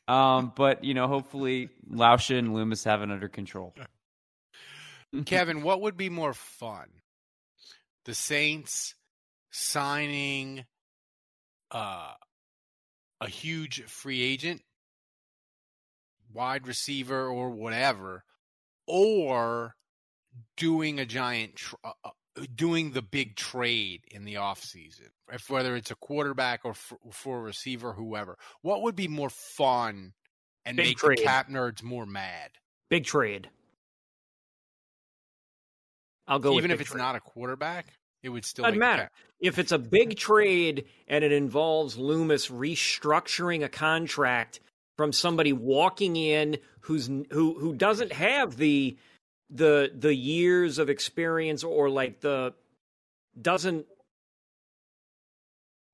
Um, but you know, hopefully Lauscha and Loomis have it under control. Kevin, what would be more fun? The Saints signing uh, a huge free agent, wide receiver, or whatever, or doing a giant, tr- uh, doing the big trade in the offseason, if whether it's a quarterback or f- for a receiver, whoever. What would be more fun and Big make trade. the cap nerds more mad? Big trade. I'll go with Even if it's trade. not a quarterback, it would still Doesn't matter. If it's a big trade and it involves Loomis restructuring a contract from somebody walking in who's who who doesn't have the the the years of experience or like the doesn't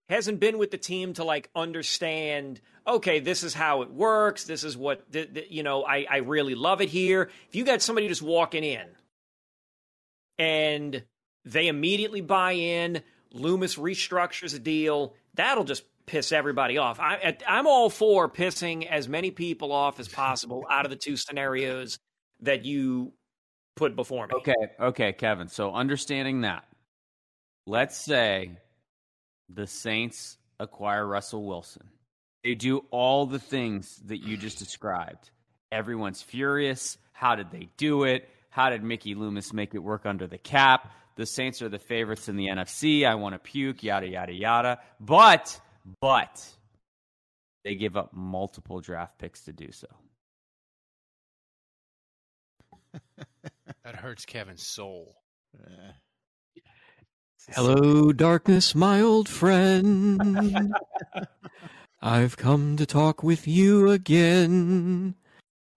hasn't been with the team to like understand okay this is how it works this is what you know I, I really love it here. If you got somebody just walking in and they immediately buy in loomis restructures a deal that'll just piss everybody off. I, i'm all for pissing as many people off as possible out of the two scenarios that you put before me Okay, okay, Kevin. So understanding that, let's say the Saints acquire Russell Wilson. They do all the things that you just described. Everyone's furious. How did they do it? How did Mickey Loomis make it work under the cap? The Saints are the favorites in the NFC. I want to puke, yada, yada, yada. But, but, they give up multiple draft picks to do so. That hurts Kevin's soul. Eh. Hello, darkness, my old friend. I've come to talk with you again.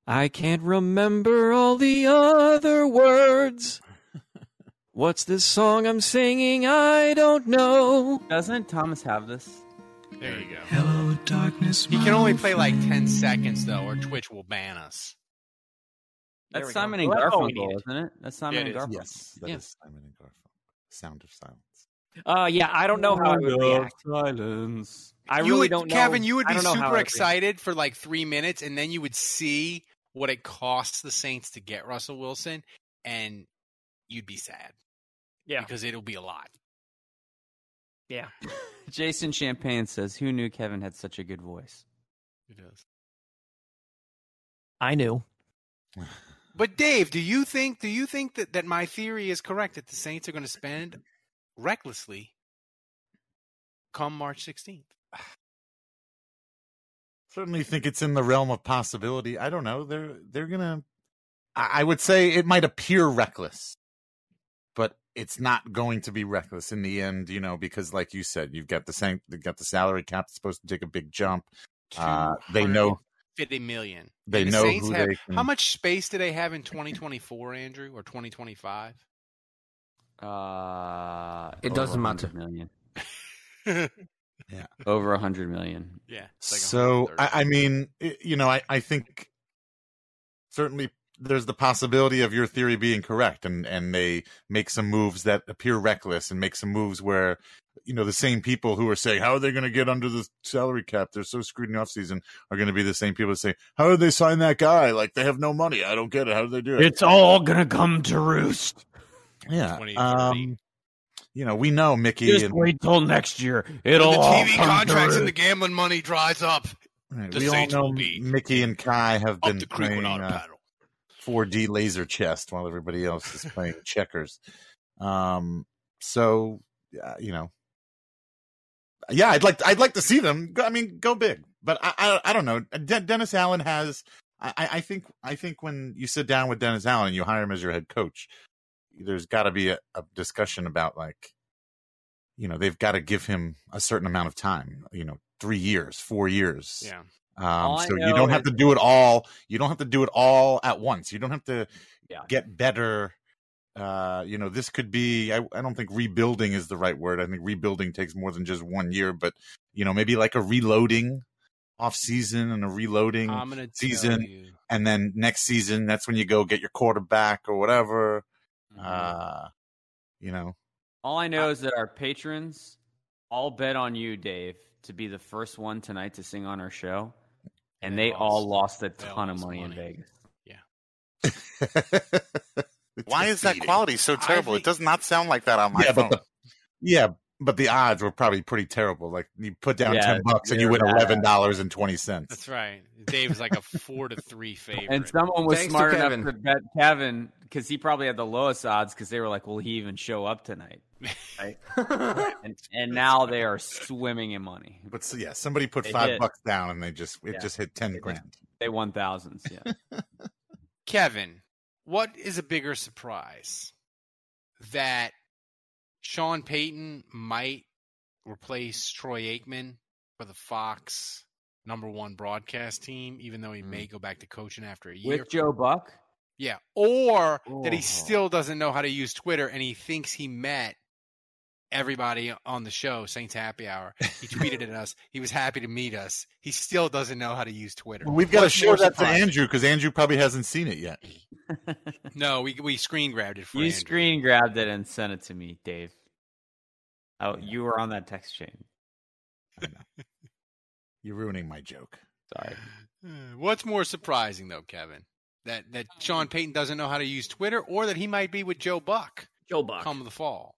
I can't remember all the other words. What's this song I'm singing? I don't know. Doesn't Thomas have this? There you go. Hello, darkness. He can only play like 10 seconds, though, or Twitch will ban us. There That's we go. Simon and Well, that's all we Garfunkel, needed. isn't it? That's Simon Yeah, and. Garfunkel. Yes, that is Yeah. Simon and Garfunkel. Sound of silence. uh yeah i don't know how i would react silence. i You really would- don't know Kevin, you would be don't know how I super excited for like three minutes, and then you would see what it costs the Saints to get Russell Wilson, and you'd be sad. Yeah. Because it'll be a lot. yeah Jason Champagne says, "Who knew Kevin had such a good voice?" He does. i knew But Dave, do you think do you think that, that my theory is correct that the Saints are going to spend recklessly come March 16th? certainly think it's in the realm of possibility. I don't know. They're they're gonna. I I would say it might appear reckless, but it's not going to be reckless in the end. You know, because like you said, you've got the same, you've got the salary cap that's supposed to take a big jump. Uh, they know 50 million. They the know Saints who have- they can- How much space do they have in 2024, Andrew, or 2025? Uh, It doesn't matter. Million. Yeah. Over a hundred million. Yeah. so I, I mean, i- you know, I, I think certainly there's the possibility of your theory being correct, and and they make some moves that appear reckless, and make some moves where you know the same people who are saying how are they going to get under the salary cap? They're so screwed in the offseason are going to be the same people that say how did they sign that guy? Like they have no money. I don't get it. How did they do it? It's all gonna come to roost. yeah. Um, you know, we know Mickey. Just and, wait till next year. It'll the all TV come contracts and the gambling money dries up. Right, The we all know will be Mickey and Khai have been the creek playing without a uh, paddle. 4D laser chest while everybody else is playing checkers. Um, so uh, you know, yeah, I'd like I'd like to see them. I mean, go big, but I I, I don't know. De- Dennis Allen has. I, I think I think when you sit down with Dennis Allen and you hire him as your head coach, there's got to be a, a discussion about like, you know, they've got to give him a certain amount of time. You know, three years, four years. Yeah. Um, so you don't have to do it all. You don't have to do it all at once. You don't have to Yeah. get better. Uh, you know, this could be. I, I don't think rebuilding is the right word. I think rebuilding takes more than just one year. But you know, maybe like a reloading off season and a reloading season, and then next season that's when you go get your quarterback or whatever. Mm-hmm. Uh, you know, All I know is that our patrons all bet on you, Dave, to be the first one tonight to sing on our show, and They they all lost. lost a They all ton of lost money, in money. Vegas. Why is that quality so terrible? it does not sound like that on my yeah, phone. but the, yeah, but the odds were probably pretty terrible. Like you put down Yeah, ten bucks and you win eleven dollars and twenty cents. That's right. Dave's like a four to three favorite. And someone was Thanks to smart enough to bet Kevin because he probably had the lowest odds because they were like, "Will he even show up tonight?" Right? and and now they are swimming in money. But so, yeah, somebody put They five hit. bucks down and they just it Yeah. just hit ten grand. They won thousands. Yeah. Kevin, what is a bigger surprise? That Sean Payton might replace Troy Aikman for the Fox number one broadcast team, even though he mm. may go back to coaching after a year. With Joe Buck, Yeah. Or that he Oh. still doesn't know how to use Twitter and he thinks he met everybody on the show, Saints Happy Hour. He tweeted at us. He was happy to meet us. He still doesn't know how to use Twitter. Well, we've got to What's show that to? Andrew because Andrew probably hasn't seen it yet. No, we we screen grabbed it for you Andrew. screen grabbed it and sent it to me, Dave. Oh, you were on that text chain. You're ruining my joke. Sorry. What's more surprising though, Kevin? That that Sean Payton doesn't know how to use Twitter or that he might be with Joe Buck Joe Buck. come the fall.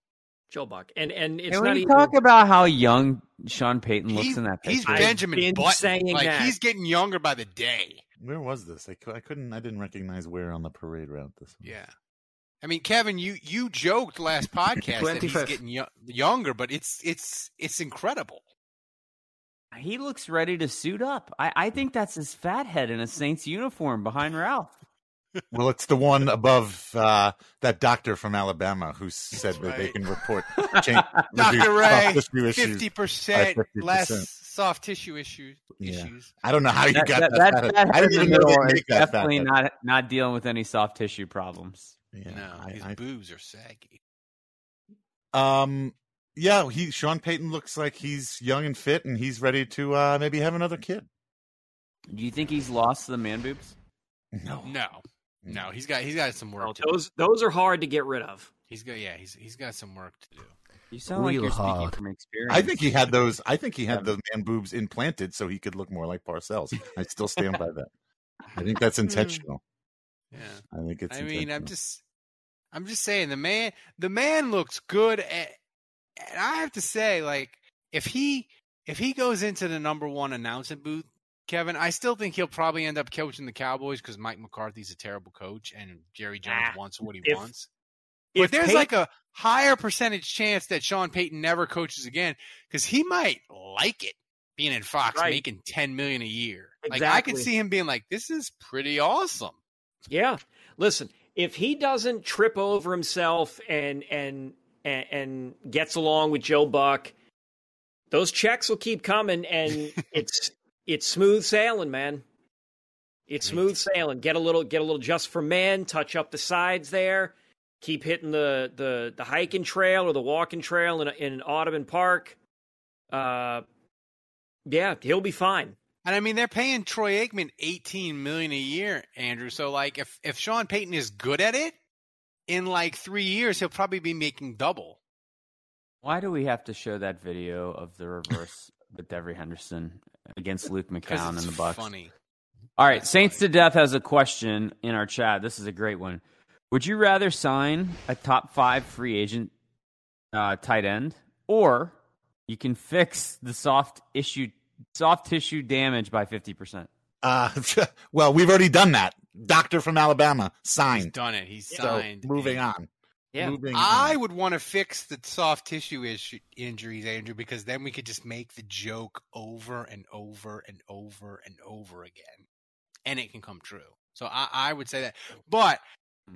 Joe Buck. And and it's Can not we even talk about how young Sean Payton looks He- in that he's picture? I've Benjamin been Button. saying like that. he's getting younger by the day. Where was this? I, I couldn't. I didn't recognize where on the parade route this. Was. Yeah. I mean, Kevin, you you joked last podcast that he's getting yo- younger, but it's it's it's incredible. He looks ready to suit up. I, I think that's his fat head in a Saints uniform behind Ralph. Well, it's the one above uh, that doctor from Alabama who said that they can report change, Dr. Ray, soft tissue issues fifty percent less soft tissue issues. Yeah. Issues. I don't know how you That, got that, that. that fat- fat I didn't even know they make that fat definitely head. not not dealing with any soft tissue problems. Yeah, no, I- his I- boobs are saggy. Um, yeah, he Sean Payton looks like he's young and fit, and he's ready to uh, maybe have another kid. Do you think he's lost the man boobs? No, No, no, mm. he's got he's got some work. Oh, to do. those those are hard to get rid of. He's got yeah, he's he's got some work to do. You sound like you're speaking from experience. I think he had those. I think he had those man boobs implanted so he could look more like Parcells. I still stand by that. I think that's hmm. intentional. Yeah. I think it's. I mean, I'm intentional. just, I'm just saying the man, the man looks good, and, and I have to say, like, if he, if he goes into the number one announcing booth, Kevin, I still think he'll probably end up coaching the Cowboys because Mike McCarthy's a terrible coach and Jerry Jones Ah, wants what he if- wants. But If there's like a higher percentage chance that Sean Payton never coaches again because he might like it being in Fox Right. making ten million a year. Like I could see him being like, "This is pretty awesome." Yeah. Listen, if he doesn't trip over himself and and and, and gets along with Joe Buck, those checks will keep coming, and it's it's smooth sailing, man. It's smooth sailing. Get a little get a little just for men. Touch up the sides there. Keep hitting the the the hiking trail or the walking trail in in Audubon Park. Uh, yeah, he'll be fine. And I mean, they're paying Troy Aikman eighteen million a year, Andrew. So like, if if Sean Payton is good at it, in like three years, he'll probably be making double. Why do we have to show that video of the reverse with Devery Henderson against Luke McCown it's and the Bucks? funny. All right, Saints to Death has a question in our chat. This is a great one. Would you rather sign a top five free agent uh, tight end, or you can fix the soft issue soft tissue damage by fifty percent? Uh, well, we've already done that. Doctor from Alabama signed. He's done it. He's So, signed. moving on. Yeah. Moving I on. would want to fix the soft tissue issue, injuries, Andrew, because then we could just make the joke over and over and over and over again, and it can come true. So I, I would say that. But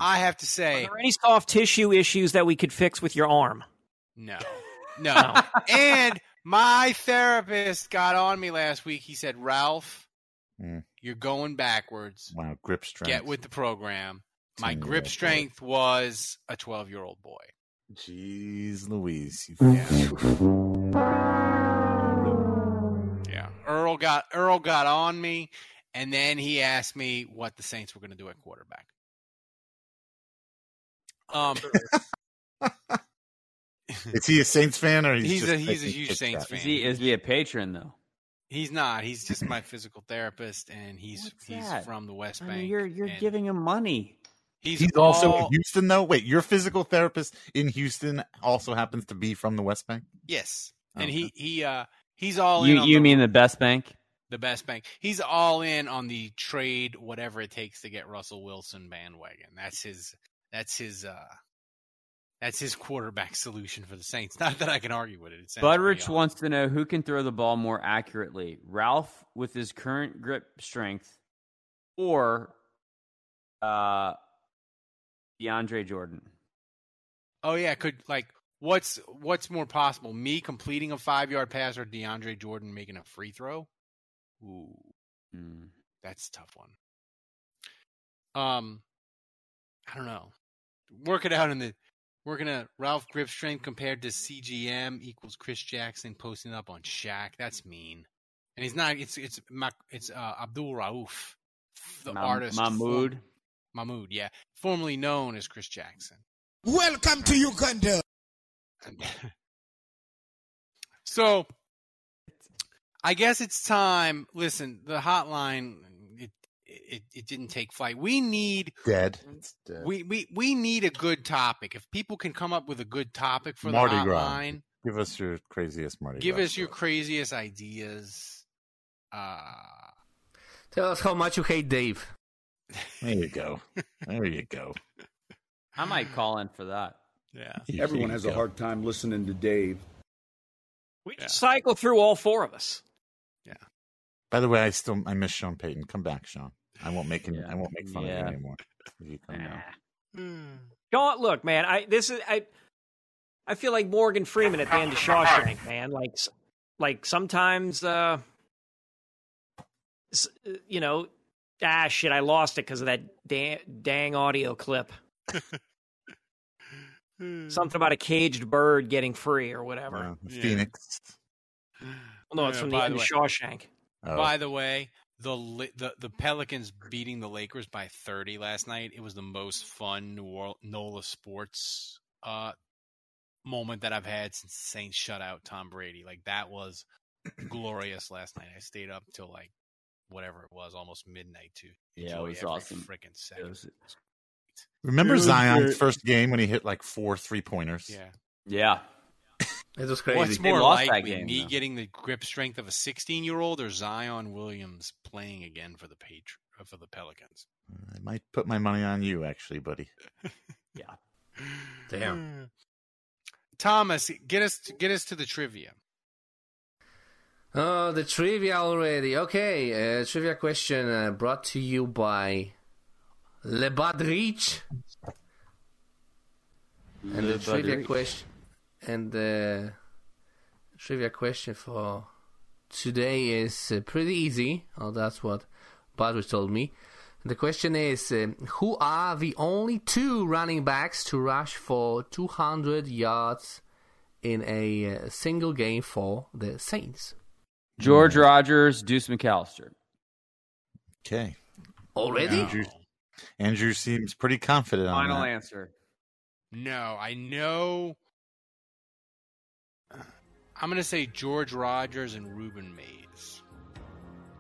I have to Are say, there any soft tissue issues that we could fix with your arm? no, no. and my therapist got on me last week. He said, Ralph, Mm. you're going backwards. Wow, grip strength. Get with the program. My 10-year-old grip boy. strength was a 12 year old boy. Jeez Louise. You Yeah. Earl got Earl got on me, and then he asked me what the Saints were going to do at quarterback. Um, Is he a Saints fan or he's, He's just a- he's a huge Saints fan. Is he is he a patron though? he's not. He's just my physical therapist, and he's What's he's that? from the West I Bank. mean, you're you're and giving him money. He's, He's also in Houston, though. Wait, your physical therapist in Houston also happens to be from the West Bank. yes, and Okay. he he uh he's all in. You on you the, mean the best bank? the best bank? He's all in on the trade, whatever it takes to get Russell Wilson bandwagon. That's his. That's his. uh That's his quarterback solution for the Saints. Not that I can argue with it. it sounds Budrich wants to know who can throw the ball more accurately, Ralph with his current grip strength, or uh, DeAndre Jordan. Oh yeah, could like what's what's more possible? Me completing a five yard pass or DeAndre Jordan making a free throw? Ooh, Hmm. that's a tough one. Um, I don't know. Work it out in the working at Ralph grip strength compared to CGM equals Chris Jackson posting up on Shaq. That's mean. And he's not. It's it's Mac- it's uh, Abdul Rauf, the Ma- artist Mahmoud. Mahmoud, yeah, formerly known as Chris Jackson. Welcome to Uganda. So, I guess it's time. Listen, the hotline it it, it didn't take flight. We need Dead. It's dead. we, we we need a good topic. If people can come up with a good topic for Mardi the Gras. hotline, Give us your craziest Mardi give Gras us your craziest ideas. Uh, Tell us how much you hate Dave. There you go. There you go. I might call in for that. yeah. Everyone has you a hard time listening to Dave. We just cycle through all four of us. Yeah. By the way, I still I miss Sean Payton. Come back, Sean. I won't make him, Yeah. I won't make fun Yeah. of you anymore. If you come down. Don't look, man. I this is I. I feel like Morgan Freeman at the end of Shawshank, man. Like, like sometimes, uh, uh, you know, ah, shit, I lost it because of that da- dang audio clip. Something about a caged bird getting free or whatever. Uh, Yeah. Phoenix. Well, no, it's Yeah, from the end the of Shawshank. Oh. By the way, the the the Pelicans beating the Lakers by 30 last night. It was the most fun New Orleans NOLA sports uh moment that I've had since the Saints shut out Tom Brady. Like that was glorious last night. I stayed up till like whatever it was, almost midnight to Yeah, it was every awesome. Freaking It second. was- Remember It was Zion's great. first game when he hit like four three pointers? yeah. yeah. It was crazy. What's more lost that likely, game, me though. getting the grip strength of a 16 year old or Zion Williams playing again for the Patri- uh, for the Pelicans? I might put my money on you, actually, buddy. Yeah. Damn. Thomas, get us get us to the trivia. Oh, the trivia already. Okay, uh, trivia question uh, brought to you by Le Badrich. And Le the trivia question and the trivia question for today is uh, pretty easy. Oh, that's what Badrich told me. The question is um, Who are the only two running backs to rush for 200 yards in a uh, single game for the Saints? George Rogers, Deuce McAllister. Okay. Already? Andrew, Andrew seems pretty confident on that. Final that. answer. No, I know. I'm going to say George Rogers and Rueben Mayes.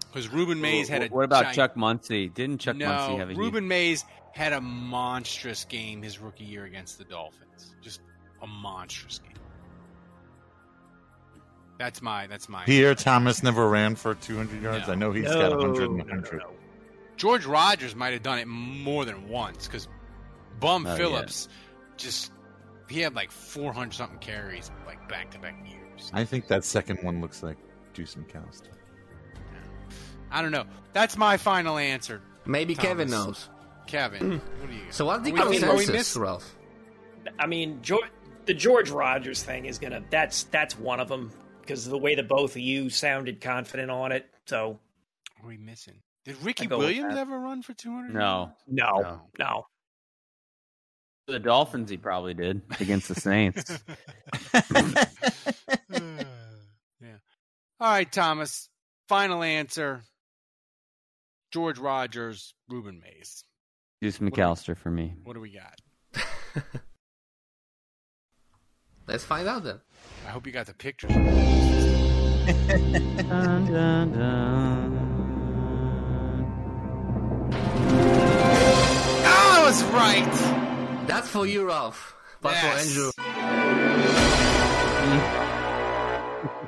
Because Rueben Mayes had a. What about giant- Chuck Muncie? Didn't Chuck no, Muncie have a Rueben Mayes had a monstrous game his rookie year against the Dolphins. Just a monstrous game. That's my. That's my. Pierre Thomas never ran for 200 yards. No. I know he's No, got 100 and no, no, George Rogers might have done it more than once because Bum Oh, yeah. Phillips just he had like 400 something carries like back to back years. I think that second one looks like Deuce McAllister. I don't know. That's my final answer. Maybe Kevin knows. Kevin, mm. what do you? So what's the Are we- are we consensus, miss- Ralph? I mean, George, the George Rogers thing is gonna. That's that's one of them because the way that both of you sounded confident on it. So What are we missing? Did Ricky I go with Williams ever run for 200? No. no, no. The Dolphins, he probably did against the Saints. yeah. All right, Thomas. Final answer. George Rogers, Rueben Mayes. Deuce McAllister for me. What do we got? Let's find out then. I hope you got the pictures. Dun, dun, dun. I was right. That's for you, Ralph. But Yes. for Andrew.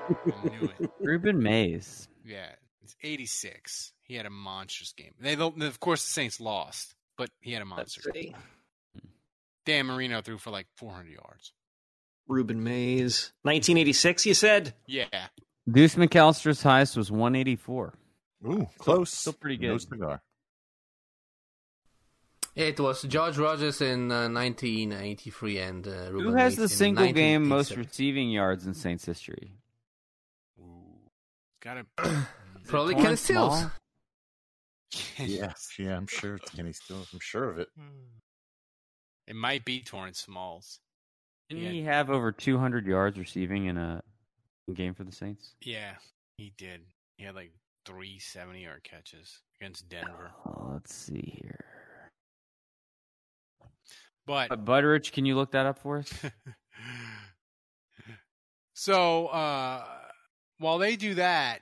I. Rueben Mayes. Yeah, it's 86. He had a monstrous game. They, of course, the Saints lost, but he had a monster game. Dan Marino threw for like 400 yards. Rueben Mayes, 1986. You said Yeah. Deuce McAllister's highest was 184. Ooh, close. Still pretty good. No cigar. It was George Rogers in uh, 1983 and uh, Ruben Who has Mays the single game most receiving yards in Saints history? Got it. Probably Torrance Ken Stills. Yes, yeah, I'm sure it's Kenny Stills. I'm sure of it. It might be Torrance Smalls. Didn't Yeah. he have over 200 yards receiving in a game for the Saints? Yeah, he did. He had like three 70 yard catches against Denver. Oh, let's see here. But Uh, Butteridge, can you look that up for us? So uh, while they do that,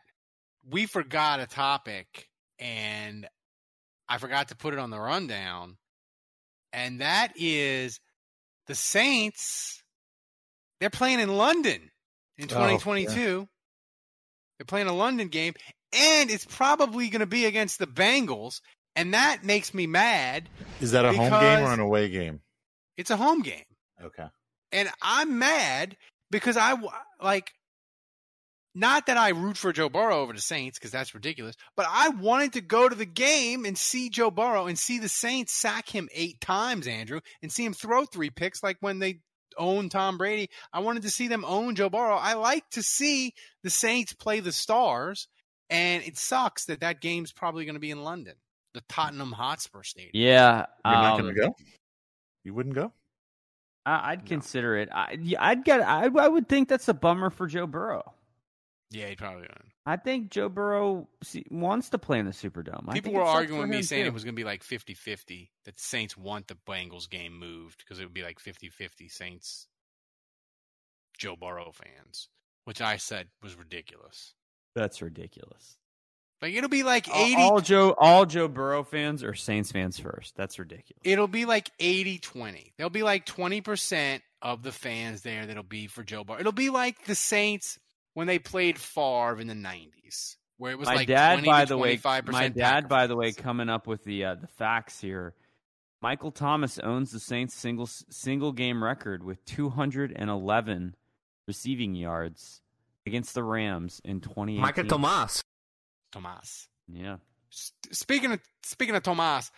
we forgot a topic, and I forgot to put it on the rundown, and that is the Saints. They're playing in London in Oh, 2022. They're playing a London game, and it's probably going to be against the Bengals, and that makes me mad. Is that a home game or an away game? It's a home game. Okay. and I'm mad because I like not that I root for Joe Burrow over the Saints because that's ridiculous, but I wanted to go to the game and see Joe Burrow and see the Saints sack him eight times, Andrew, and see him throw three picks like when they own Tom Brady. I wanted to see them own Joe Burrow. I like to see the Saints play the Stars, and it sucks that that game's probably going to be in London, the Tottenham Hotspur Stadium. Yeah. You're not um, going to go? You wouldn't go? I, I'd consider it. I, I'd get. I, I would think that's a bummer for Joe Burrow. Yeah, he probably would. I think Joe Burrow wants to play in the Superdome. I People were arguing with me saying too. it was going to be like 50 50, that the Saints want the Bengals game moved because it would be like 50 50 Saints Joe Burrow fans, which I said was ridiculous. That's ridiculous. Like it'll be like 80 All Joe, all Joe Burrow fans or Saints fans first. That's ridiculous. it'll be like 80 20. There'll be like 20% of the fans there that'll be for Joe Burrow. It'll be like the Saints when they played Favre in the 90s, where it was my like dad, 20 by to the way, 25% my Packer dad, by the way, coming up with the uh, the facts here. Michael Thomas owns the Saints single single game record with 211 receiving yards against the Rams in 2018. Michael Thomas. Tomas. Yeah. Speaking of speaking of Thomas,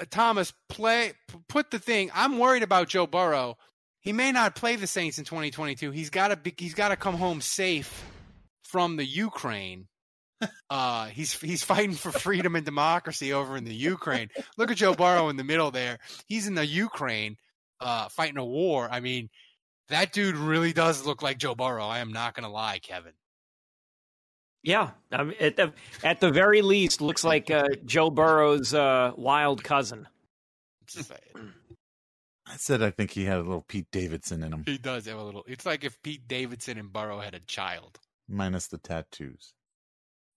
uh, Thomas play p- put the thing. I'm worried about Joe Burrow. He may not play the Saints in 2022. He's got to he's got to come home safe from the Ukraine. Uh, he's he's fighting for freedom and democracy over in the Ukraine. Look at Joe Burrow in the middle there. He's in the Ukraine, uh, fighting a war. I mean, that dude really does look like Joe Burrow. I am not gonna lie, Kevin. Yeah, I mean, at the at the very least, looks like uh, Joe Burrow's uh, wild cousin. I said I think he had a little Pete Davidson in him, He does have a little. It's like if Pete Davidson and Burrow had a child. minus the tattoos.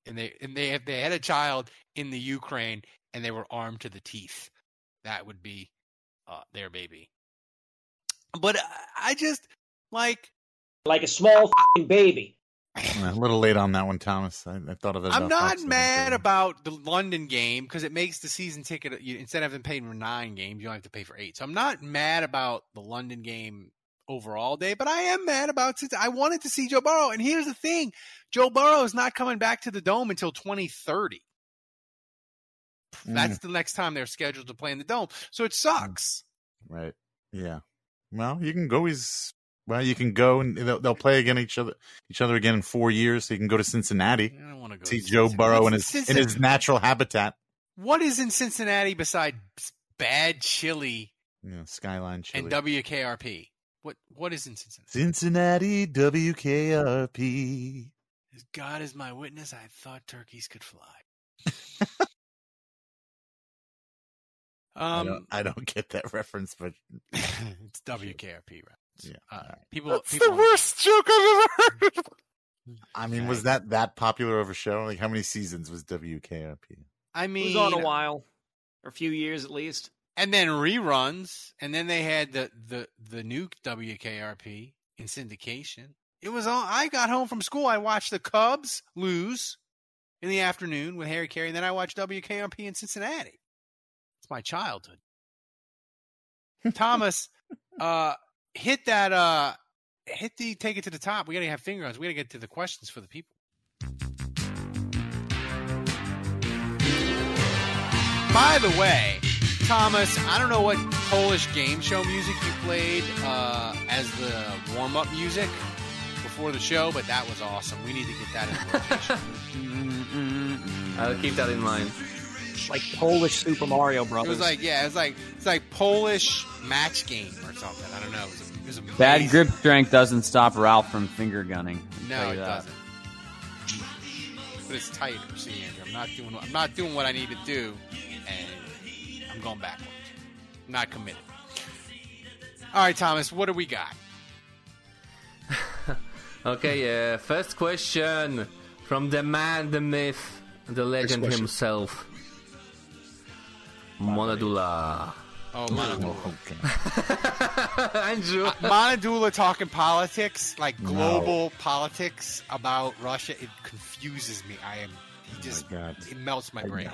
and they and they if they had a child in the Ukraine and they were armed to the teeth, that would be uh, their baby. But I- I just like Like a small fing baby. A little late on that one, Thomas. I, I thought of it. I'm not mad about the London game because it makes the season ticket you, instead of having paid for nine games, you don't have to pay for eight. So I'm not mad about the London game overall day, but I am mad about since I wanted to see Joe Burrow. And here's the thing: Joe Burrow is not coming back to the dome until 2030. That's mm. the next time they're scheduled to play in the dome. So it sucks. Right. Yeah. Well, you can go. He's well. You can go and they'll, they'll play again each other each other again in four years. So you can go to Cincinnati. I don't want to go see to Joe Cincinnati. Burrow in his in in his natural habitat. What is in Cincinnati besides bad chili Yeah, skyline chili. and WKRP? What what is in Cincinnati? Cincinnati WKRP. As God is my witness, I thought turkeys could fly. I, um, don't, I don't get that reference, but it's WKRP, right? Yeah. Uh, people, That's people, the worst joke I've ever heard. I mean, was that that popular of a show? Like, how many seasons was WKRP? I mean, It mean, was on a while, or a few years at least. and then reruns, and then they had the the the new WKRP in syndication. It was all. I got home from school. I watched the Cubs lose in the afternoon with Harry Caray, and then I watched WKRP in Cincinnati. It's my childhood. Thomas, uh, hit that. Uh, hit the take it to the top. We gotta have finger guns. We gotta get to the questions for the people. By the way, Thomas, I don't know what Polish game show music you played uh, as the warm up music before the show, but that was awesome. We need to get that in rotation. I'll keep that in mind. Like Polish Super Mario it Brothers. was like, yeah, it's like it's like Polish match game or something. I don't know. It was, it was amazing. Bad grip strength doesn't stop Ralph from finger gunning. No, it that. doesn't. But it's tighter. See, Andrew, I'm not doing. I'm not doing what I need to do, and I'm going backwards. I'm not committed. All right, Thomas, what do we got? Okay, uh, first question from the man, the myth, the legend himself. Monadula. Oh, Monadula. Andrew. Uh, Monadula talking politics, like global politics about Russia. It confuses me. I am. He just. God. it melts my brain.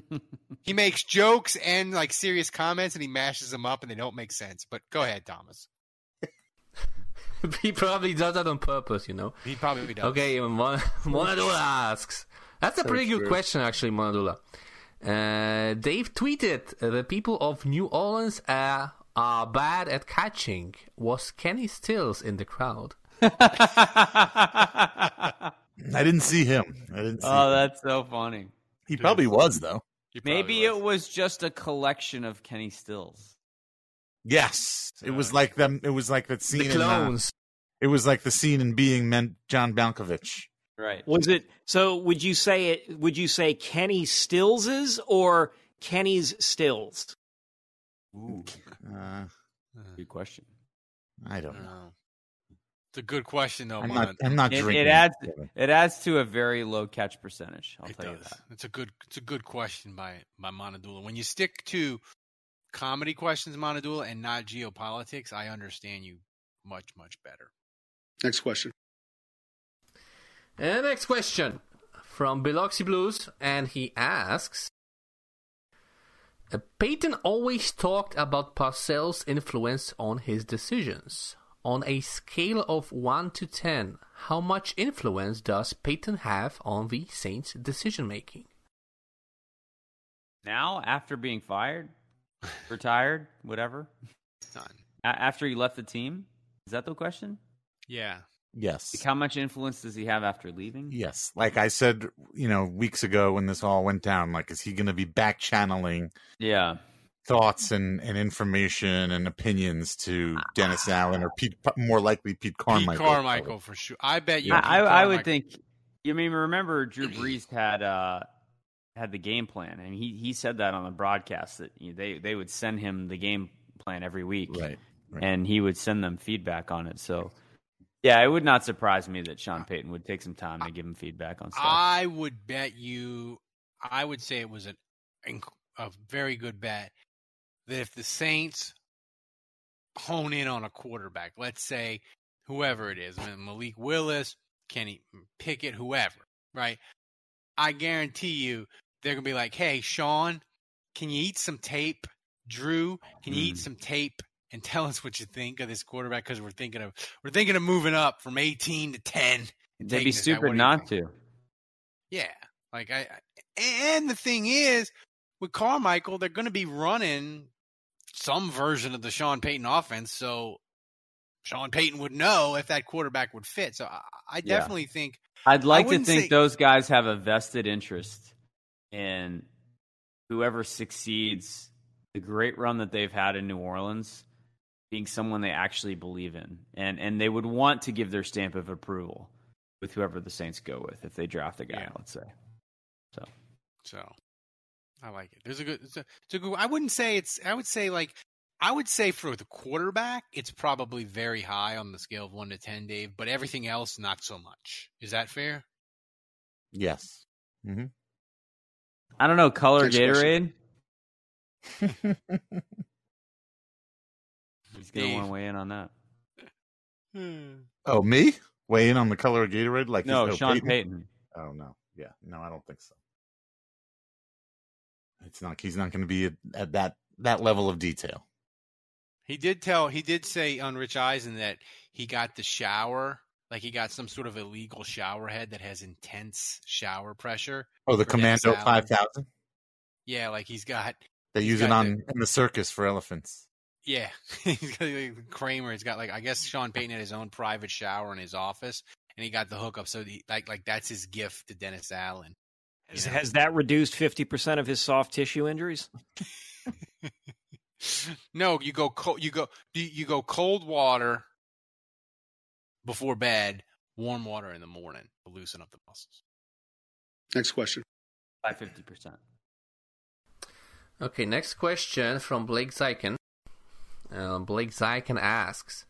he makes jokes and like serious comments, and he mashes them up, and they don't make sense. But go ahead, Thomas. he probably does that on purpose, you know. He probably does. Okay, Mon- Monadula asks. That's a So pretty good true. question, actually, Monadula. Uh, Dave tweeted, uh, "The people of New Orleans are, are bad at catching." Was Kenny Stills in the crowd? I didn't see him. I didn't see. Oh, him. that's so funny. He probably was though. Maybe it was just a collection of Kenny Stills. Yes, it was like them. It was like that scene. The in, uh, clones. it was like the scene in Being meant John Malkovich. Right. Was it so? Would you say it? Would you say Kenny Stills's or Kenny's Stills? Ooh, Uh, good question. I don't know. It's a good question, though. I'm Mon. not. I'm not It, drinking. it adds it adds to a very low catch percentage. I'll It tell you that. It's a good. It's a good question by by Monadula. When you stick to comedy questions, Monadula, and not geopolitics, I understand you much much better. Next question. And next question from Biloxi Blues, and he asks uh, Peyton always talked about Parcells' influence on his decisions. On a scale of 1 to 10, how much influence does Peyton have on the Saints' decision making? Now, after being fired, retired, whatever, None. a- after he left the team, is that the question? Yeah. Yes. Like, how much influence does he have after leaving? Yes. Like I said, you know, weeks ago when this all went down, like, is he going to be back channeling Yeah. thoughts and, and information and opinions to Dennis Allen or Pete, more likely Pete Carmichael? Pete Carmichael for sure. I bet you. I, I, I would Carmichael- think. I mean, remember Drew Brees had uh, had the game plan, and he he said that on the broadcast that you know, they they would send him the game plan every week, Right. right. and he would send them feedback on it. So, yeah, it would not surprise me that Sean Payton would take some time to give him feedback on stuff. I would bet you. I would say it was an, a very good bet that if the Saints hone in on a quarterback, let's say whoever it is, Malik Willis, Kenny Pickett, whoever, right? I guarantee you they're gonna be like, "Hey, Sean, can you eat some tape? Drew, can you eat Mm. some tape and tell us what you think of this quarterback? Because we're thinking of we're thinking of moving up from 18 to 10. and They'd be this guy. What stupid not to. Yeah, like I, I and the thing is with Carmichael, they're going to be running some version of the Sean Payton offense, so Sean Payton would know if that quarterback would fit. So I, I Yeah. definitely think I'd like to think say- those guys have a vested interest in whoever succeeds the great run that they've had in New Orleans being someone they actually believe in. And and they would want to give their stamp of approval with whoever the Saints go with if they draft a guy, Yeah. let's say. So so. I like it. There's a good. It's a, it's a good. I wouldn't say it's. I would say like. I would say for the quarterback, it's probably very high on the scale of one to ten, Dave. But everything else, not so much. Is that fair? Yes. Mm-hmm. I don't know, color Next Gatorade. question. He's gonna want to weigh in on that. Hmm. Oh, me? Weigh in on the color of Gatorade? Like No, he's Sean Peyton? Payton. Oh no, yeah, no, I don't think so. It's not. He's not going to be at, at that that level of detail. He did tell. He did say on Rich Eisen that he got the shower, like he got some sort of illegal shower head that has intense shower pressure. Oh, the Commando five thousand. Yeah, like he's got. They he's use it on the- in the circus for elephants. Yeah, he's got like, Kramer. He's got like I guess Sean Payton had his own private shower in his office, and he got the hookup. So he, like like that's his gift to Dennis Allen. Has, has that reduced 50% of his soft tissue injuries? no, you go cold. You go you, you go cold water before bed, warm water in the morning to loosen up the muscles. Next question. By fifty percent. Okay, next question from Blake Zyken. Uh, Blake Zyken asks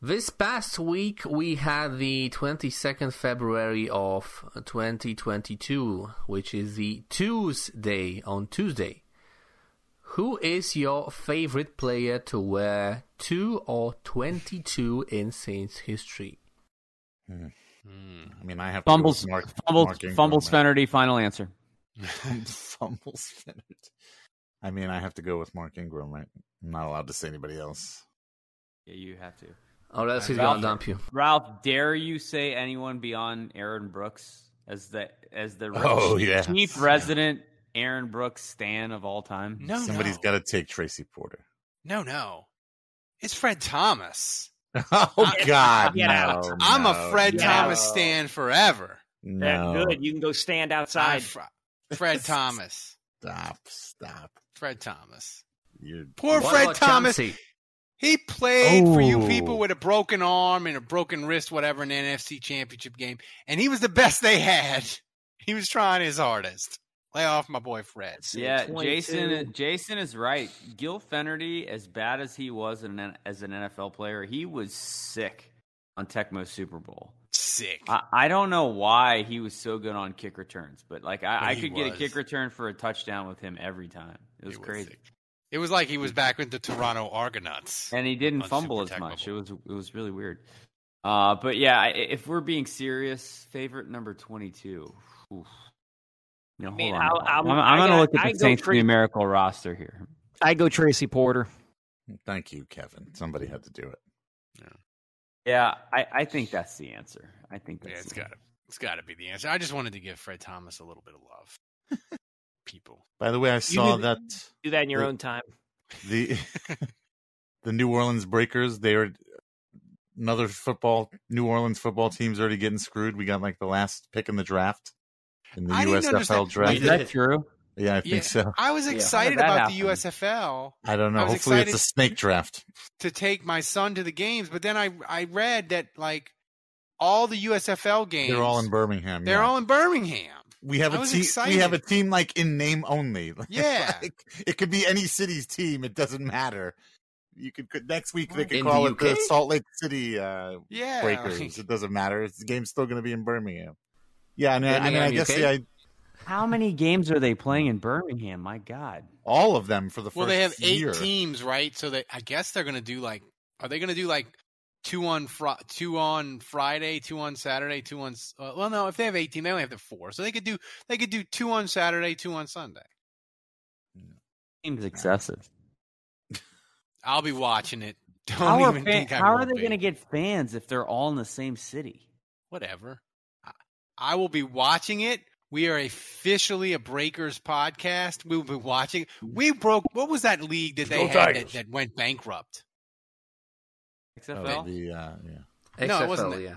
This past week we had the 22nd February of 2022, which is the Tuesday on Tuesday. Who is your favorite player to wear 2 or 22 in Saints history? Hmm. Hmm. I mean, I have Fumbles, Mark, fumbles, Mark Ingram, fumbles, right? Fenerty. Final answer. fumbles Fennert. I mean, I have to go with Mark Ingram, right? I'm not allowed to say anybody else. Yeah, you have to. Oh, that's he's Ralph- gonna dump you. Ralph, dare you say anyone beyond Aaron Brooks as the as the Oh, yes. chief resident Aaron Brooks stan of all time? No, Somebody's no. got to take Tracy Porter. No, no. It's Fred Thomas. Oh God, Get no, out. I'm a Fred no, Thomas stan forever. No, That good. You can go stand outside. Fr- Fred Thomas. Stop, stop. Fred Thomas. You Poor Fred oh, Thomas. Chauncey? He played for you Oh. people with a broken arm and a broken wrist, whatever, in the NFC Championship game, and he was the best they had. He was trying his hardest. Lay off my boy Fred. Yeah, 22. Jason. Jason is right. Gil Fenerty, as bad as he was an, as an NFL player, he was sick on Tecmo Super Bowl. Sick. I, I don't know why he was so good on kick returns, but like I, But I he could get a kick return for a touchdown with him every time. It was He crazy, sick. It was like he was back with the Toronto Argonauts. and he didn't fumble as much. It was it was really weird. Uh, but yeah, if we're being serious, favorite number twenty two. You know, hold mean, on. I'll- I'm, I'll- I'm gonna look at the go Saints Tracy- numerical roster here. I go Tracy Porter. Thank you, Kevin. Somebody had to do it. Yeah, I, I think that's the answer. I think that's Yeah, it's the got to it's got to be the answer. I just wanted to give Fred Thomas a little bit of love. People. By the way, I You saw do- that Do that in your the- own time. the the New Orleans Breakers. They are another football. New Orleans football team's already getting screwed. We got like the last pick in the draft in the I USFL draft. Is that true? Yeah, I think Yeah, so. I was excited How did that about the? USFL I don't know. I Hopefully, it's a snake draft. to take my son to the games, but then I I read that like all the USFL games They're all in Birmingham. They're yeah. all in Birmingham. We have I a team. excited. We have a team like in name only. Yeah. Like, it could be any city's team. It doesn't matter. You could, could next week they could In call the it the Salt Lake City uh, Yeah, Breakers. It doesn't matter. It's, the game's still going to be in Birmingham. Yeah, and I, I mean, I guess the, I, How many games are they playing in Birmingham? My God. all of them for the first. Well, first they have eight year. teams, right? So they I guess they're going to do like are they going to do like two on fr- two on Friday, two on Saturday, two on uh, well no, if they have 18, they only have the four. So they could do they could do two on Saturday, two on Sunday. Seems excessive. I'll be watching it. Don't How are, fan- think I how are they going to get fans if they're all in the same city? whatever. I- I will be watching it. We are officially a Breakers podcast. We will be watching. We broke. What was that league that they Go had that, that went bankrupt? Oh, XFL? the, uh, yeah. No, it XFL, wasn't the- yeah.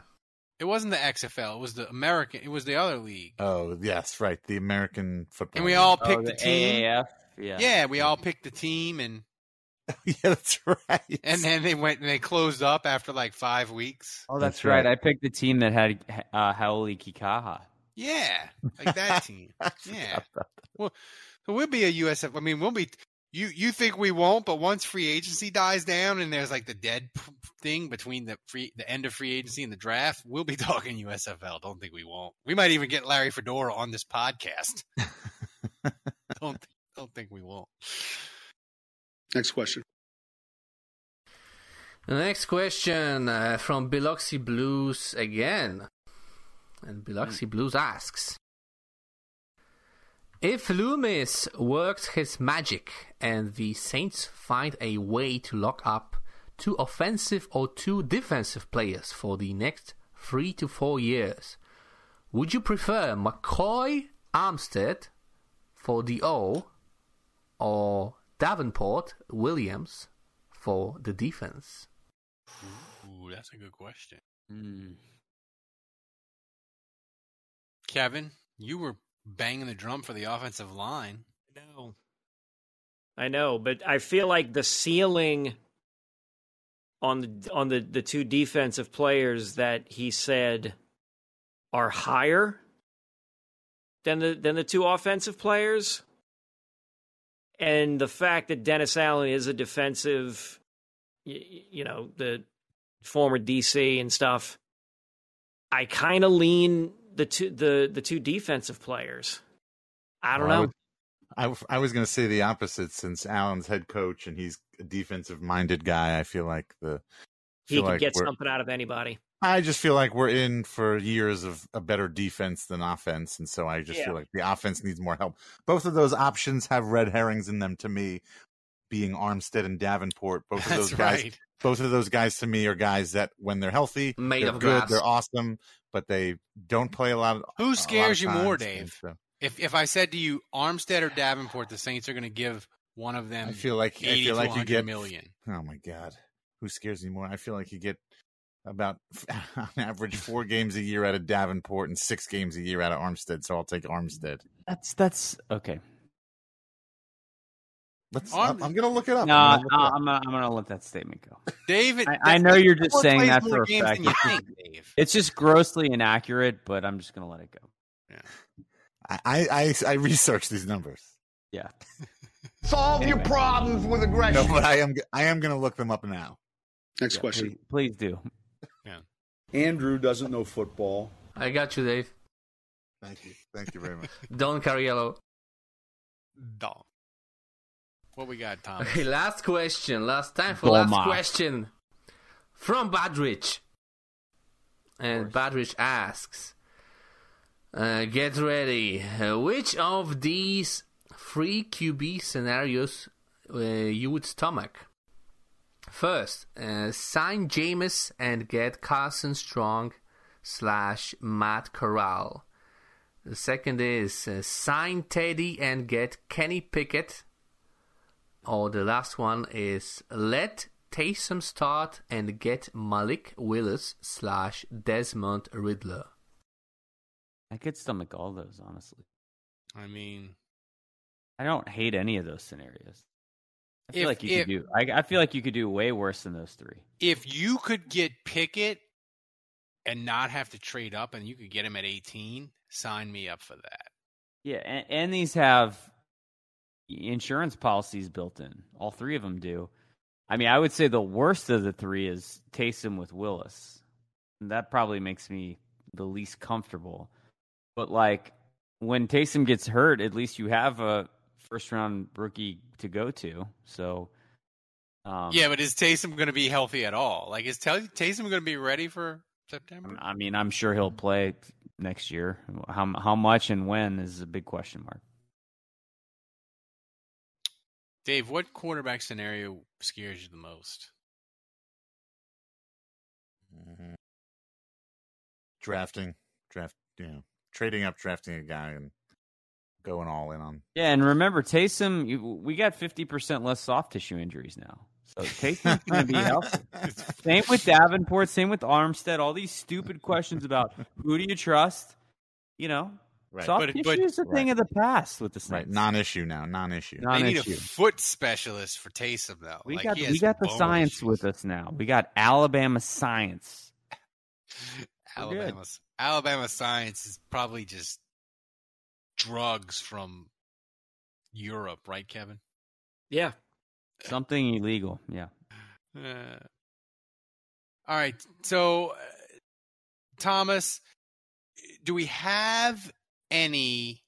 It wasn't the XFL. It was the American. It was the other league. Oh, yes, right. The American football. And we League. all Oh, picked the the team. AAF? Yeah. Yeah, we all picked the team, and yeah, that's right. and then they went and they closed up after like five weeks. Oh, that's, That's right. right. I picked the team that had uh, Hau'oli Kikaha. Yeah, like that team. Yeah. Well, so we'll be a USF. I mean, we'll be. You you think we won't? But once free agency dies down and there's like the dead thing between the free the end of free agency and the draft, we'll be talking USFL. Don't think we won't. We might even get Larry Fedora on this podcast. don't don't think we won't. Next question. The next question uh, from Biloxi Blues again. And Biloxi Blues asks If Loomis works his magic and the Saints find a way to lock up two offensive or two defensive players for the next three to four years, would you prefer McCoy Armstead for the O or Davenport Williams for the defense? Ooh, that's a good question. Hmm. Kevin, you were banging the drum for the offensive line. No. I know, but I feel like the ceiling on the on the, the two defensive players that he said are higher than the than the two offensive players. And the fact that Dennis Allen is a defensive y- y- you know, the former DC and stuff, I kind of lean the two the the two defensive players. I don't Well, I know. would- I, w- I was going to say the opposite since Allen's head coach and he's a defensive minded guy. I feel like the he can like get something out of anybody. I just feel like we're in for years of a better defense than offense, and so I just Yeah. feel like the offense needs more help. Both of those options have red herrings in them to me, being Armstead and Davenport. Both of those guys, right. both of those guys to me are guys that when they're healthy, Made they're of good, glass. they're awesome, but they don't play a lot. Of, Who scares of you more, Dave? so If if I said to you Armstead or Davenport, the Saints are going to give one of them. I feel like I 80 feel to like you get million. Oh my god, who scares me more? I feel like you get about on average four games a year out of Davenport and six games a year out of Armstead. So I'll take Armstead. That's that's okay. Let's. I'm, I'm gonna look it up. No, I'm I'm, gonna look it up. gonna, I'm gonna let that statement go. David, I, I know you're just saying that for a games fact. It's just, think, Dave. it's just grossly inaccurate, but I'm just gonna let it go. Yeah. I, I I researched these numbers. Yeah. Solve your problems with No, but I am I am gonna look them up now. Next Yeah, question. Please, please do. Andrew doesn't know football. I got you, Dave. Thank you. Thank you very much. Don Cariello. Dog. What we got, Tom? Okay, last question. Last time for last Dolma. question from Badrich. And Badrich asks, uh, "Get ready. Uh, which of these three QB scenarios uh, you would stomach? First, uh, sign Jameis and get Carson Strong slash Matt Corral. The second is uh, sign Teddy and get Kenny Pickett. Or the last one is let Taysom start and get Malik Willis slash Desmond Ridder. I could stomach all those, honestly. I mean, I don't hate any of those scenarios. I feel If- like you if- could do. I, I feel like you could do way worse than those three. if you could get Pickett and not have to trade up, and you could get him at 18, sign me up for that. Yeah, and, and these have insurance policies built in. All three of them do. I mean, I would say the worst of the three is Taysom with Willis. And that probably makes me the least comfortable. But like when Taysom gets hurt, at least you have a first round rookie to go to. So um, yeah, but is Taysom going to be healthy at all? Like, is Tay- Taysom going to be ready for September? I mean, I'm sure he'll play next year. How how much and when is a big question mark. Dave, what quarterback scenario scares you the most? Mhm. Drafting, draft, you know, trading up, drafting a guy, and going all in on. Yeah, and remember Taysom, you, we got fifty percent less soft tissue injuries now. So Taysom's going to be healthy. same with Davenport. Same with Armstead. All these stupid questions about who do you trust? You know, Right. soft But- tissue but- is a thing right. of the past with the Saints. Right, non-issue now, non-issue. They need a foot specialist for Taysom, though. We Like, got we got the science issues. with us now. We got Alabama science. We're. Alabama, Alabama science is probably just drugs from Europe, right, Kevin? Yeah. Something illegal. Yeah. Uh, all right. So, uh, Thomas, do we have any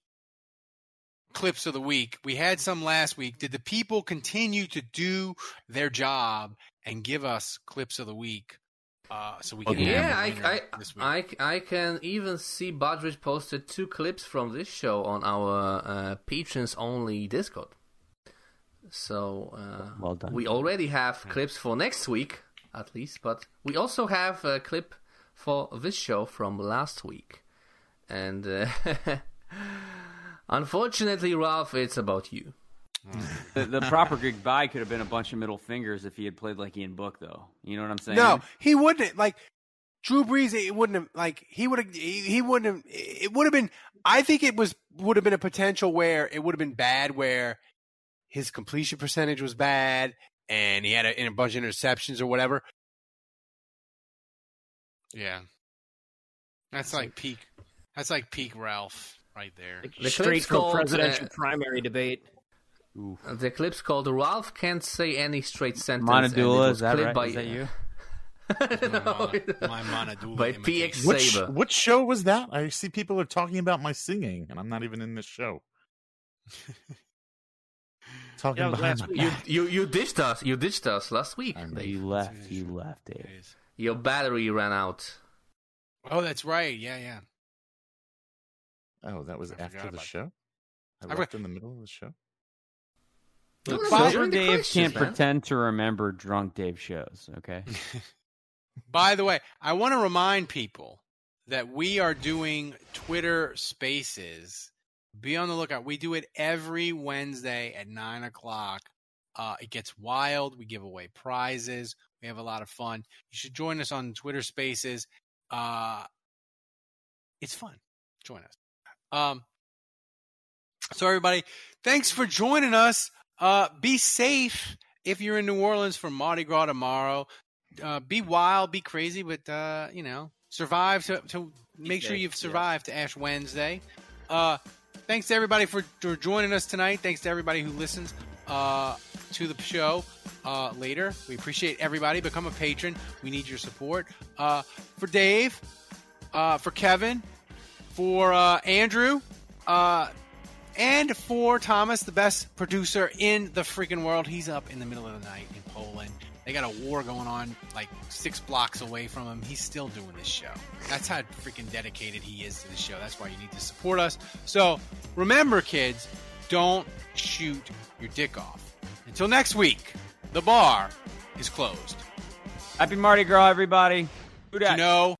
clips of the week? We had some last week. Did the people continue to do their job and give us clips of the week? Uh, so we can have Yeah, a I, winner I, this week. I, I can even see Budrich posted two clips from this show on our uh, patrons only Discord. So uh, Well done. we already have clips for next week, at least, but we also have a clip for this show from last week. And uh, unfortunately, Ralph, it's about you. The, the proper goodbye could have been a bunch of middle fingers if he had played like Ian Book, though. You know what I'm saying? No, he wouldn't. Like Drew Brees, it wouldn't have. Like he would have. He, he wouldn't have. It would have been. I think it was would have been a potential where it would have been bad, where his completion percentage was bad, and he had a, in a bunch of interceptions or whatever. Yeah, that's like peak. That's like peak Ralph right there. The Straight clip's for called, presidential uh, primary debate. The clip's called Ralph can't say any straight sentence. and it Monadula, is that clipped right? by- Is that you? My Monadula by imitation. PX Which Saber. which show was that? I see people are talking about my singing, and I'm not even in this show. talking Yeah, it was behind my. You you you ditched us. You ditched us last week. I know. You left. You left, Dave. Your battery ran out. Oh, that's right. Yeah, yeah. Oh, that was I after the about show. I I left in the middle of the show. No, Look, no, no, sober the Dave questions, can't man. pretend to remember drunk Dave shows. Okay. By the way, I want to remind people that we are doing Twitter Spaces. Be on the lookout. We do it every Wednesday at nine o'clock. Uh, it gets wild. We give away prizes. We have a lot of fun. You should join us on Twitter Spaces. Uh, it's fun. Join us. Um, so everybody, thanks for joining us. Uh, be safe if you're in New Orleans for Mardi Gras tomorrow uh, be wild, be crazy, but uh, you know, survive to, to make sure you've survived to Ash Wednesday. Uh, thanks to everybody for, for joining us tonight. Thanks to everybody who listens uh, to the show uh, later. We appreciate everybody. Become a patron. We need your support. Uh, for Dave, uh, for Kevin, for uh, Andrew, uh, and for Thomas, the best producer in the freaking world. He's up in the middle of the night in Poland. They got a war going on like six blocks away from him. He's still doing this show. That's how freaking dedicated he is to the show. That's why you need to support us. So remember, kids, don't shoot your dick off. Until next week, the bar is closed. Happy Mardi Gras, everybody. Who Do you know